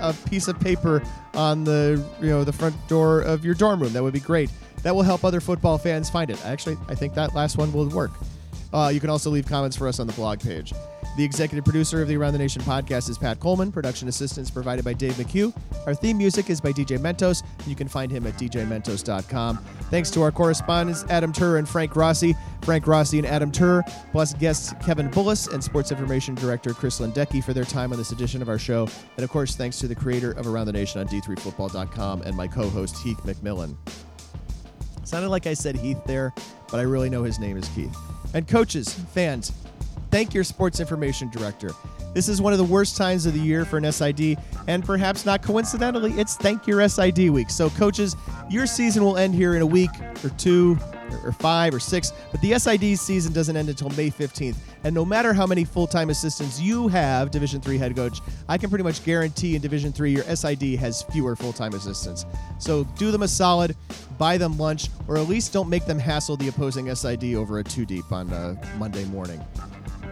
a piece of paper on the you know the front door of your dorm room. That would be great. That will help other football fans find it. Actually, I think that last one will work. Uh, you can also leave comments for us on the blog page. The executive producer of the Around the Nation podcast is Pat Coleman. Production assistance provided by Dave McHugh. Our theme music is by DJ Mentos. You can find him at djmentos.com. Thanks to our correspondents, Adam Turr and Frank Rossi. Frank Rossi and Adam Turr, plus guests Kevin Bullis and sports information director Chris Lindecki for their time on this edition of our show. And of course, thanks to the creator of Around the Nation on D3Football.com and my co host, Heath McMillan. Sounded like I said Heath there, but I really know his name is Keith. And coaches, fans, Thank your sports information director. This is one of the worst times of the year for an SID, and perhaps not coincidentally, it's Thank Your SID week. So, coaches, your season will end here in a week or two or five or six, but the SID season doesn't end until May 15th. And no matter how many full-time assistants you have, Division Three head coach, I can pretty much guarantee in Division Three your SID has fewer full-time assistants. So do them a solid, buy them lunch, or at least don't make them hassle the opposing SID over a two deep on a Monday morning.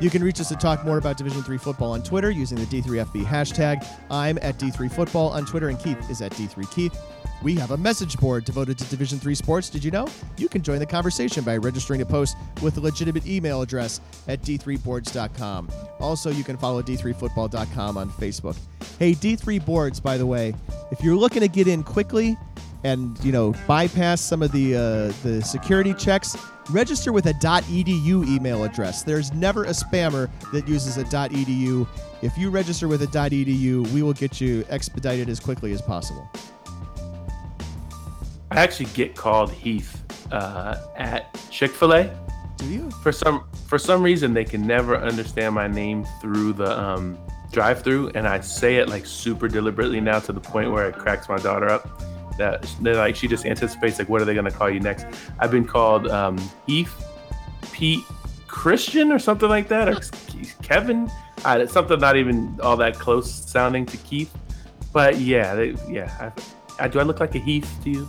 You can reach us to talk more about Division 3 football on Twitter using the D3FB hashtag. I'm at D3Football on Twitter, and Keith is at D3Keith. We have a message board devoted to Division 3 sports. Did you know? You can join the conversation by registering a post with a legitimate email address at d3boards.com. Also, you can follow d3football.com on Facebook. Hey, D3 Boards, by the way, if you're looking to get in quickly and, you know, bypass some of the uh, the security checks, register with a .edu email address. There's never a spammer that uses a .edu. If you register with a .edu, we will get you expedited as quickly as possible. I actually get called Heath uh, at Chick Fil A. Do you? For some for some reason, they can never understand my name through the um, drive-through, and I say it like super deliberately now to the point where it cracks my daughter up. That they're like she just anticipates like what are they gonna call you next? I've been called um, Heath, Pete, Christian or something like that, or Kevin. Uh, it's something not even all that close sounding to Keith. But yeah, they, yeah. I, I, do I look like a Heath to you?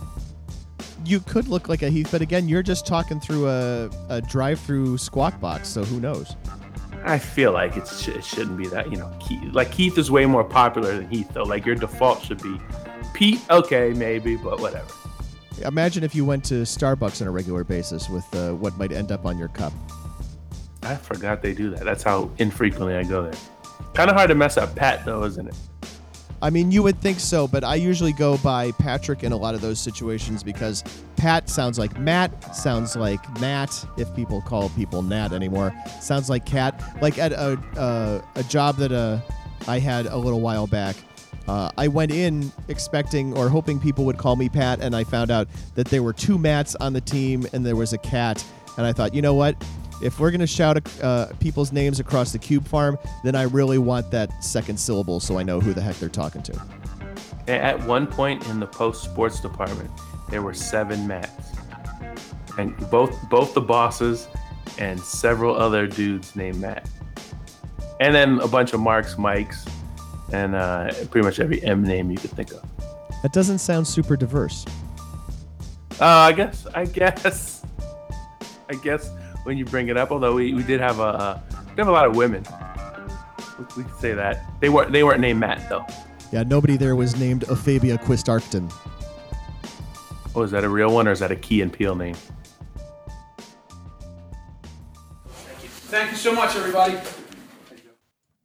you could look like a Heath, but again, you're just talking through a, a drive-through squawk box, so who knows? I feel like it, sh- it shouldn't be that. You know, Keith, like Keith is way more popular than Heath, though. Like your default should be Pete. Okay, maybe, but whatever. Imagine if you went to Starbucks on a regular basis with uh, what might end up on your cup. I forgot they do that. That's how infrequently I go there. Kind of hard to mess up Pat, though, isn't it? I mean, you would think so, but I usually go by Patrick in a lot of those situations because Pat sounds like Matt, sounds like Matt, if people call people Nat anymore, sounds like Cat. Like at a, uh, a job that uh, I had a little while back, uh, I went in expecting or hoping people would call me Pat, and I found out that there were two Mats on the team and there was a cat. And I thought, you know what? if we're going to shout uh, people's names across the cube farm, then I really want that second syllable so I know who the heck they're talking to. At one point in the post sports department, there were seven mats, and both both the bosses and several other dudes named Matt, and then a bunch of Marks, Mikes, and uh, pretty much every M name you could think of. That doesn't sound super diverse. Uh, I guess. I guess. I guess when you bring it up. Although we, we did have a we have a lot of women. We, we say that they weren't they weren't named Matt though. Yeah, nobody there was named Ofeibea Quist-Arcton. Oh, is that a real one or is that a Key and Peele name? Thank you. Thank you so much, everybody.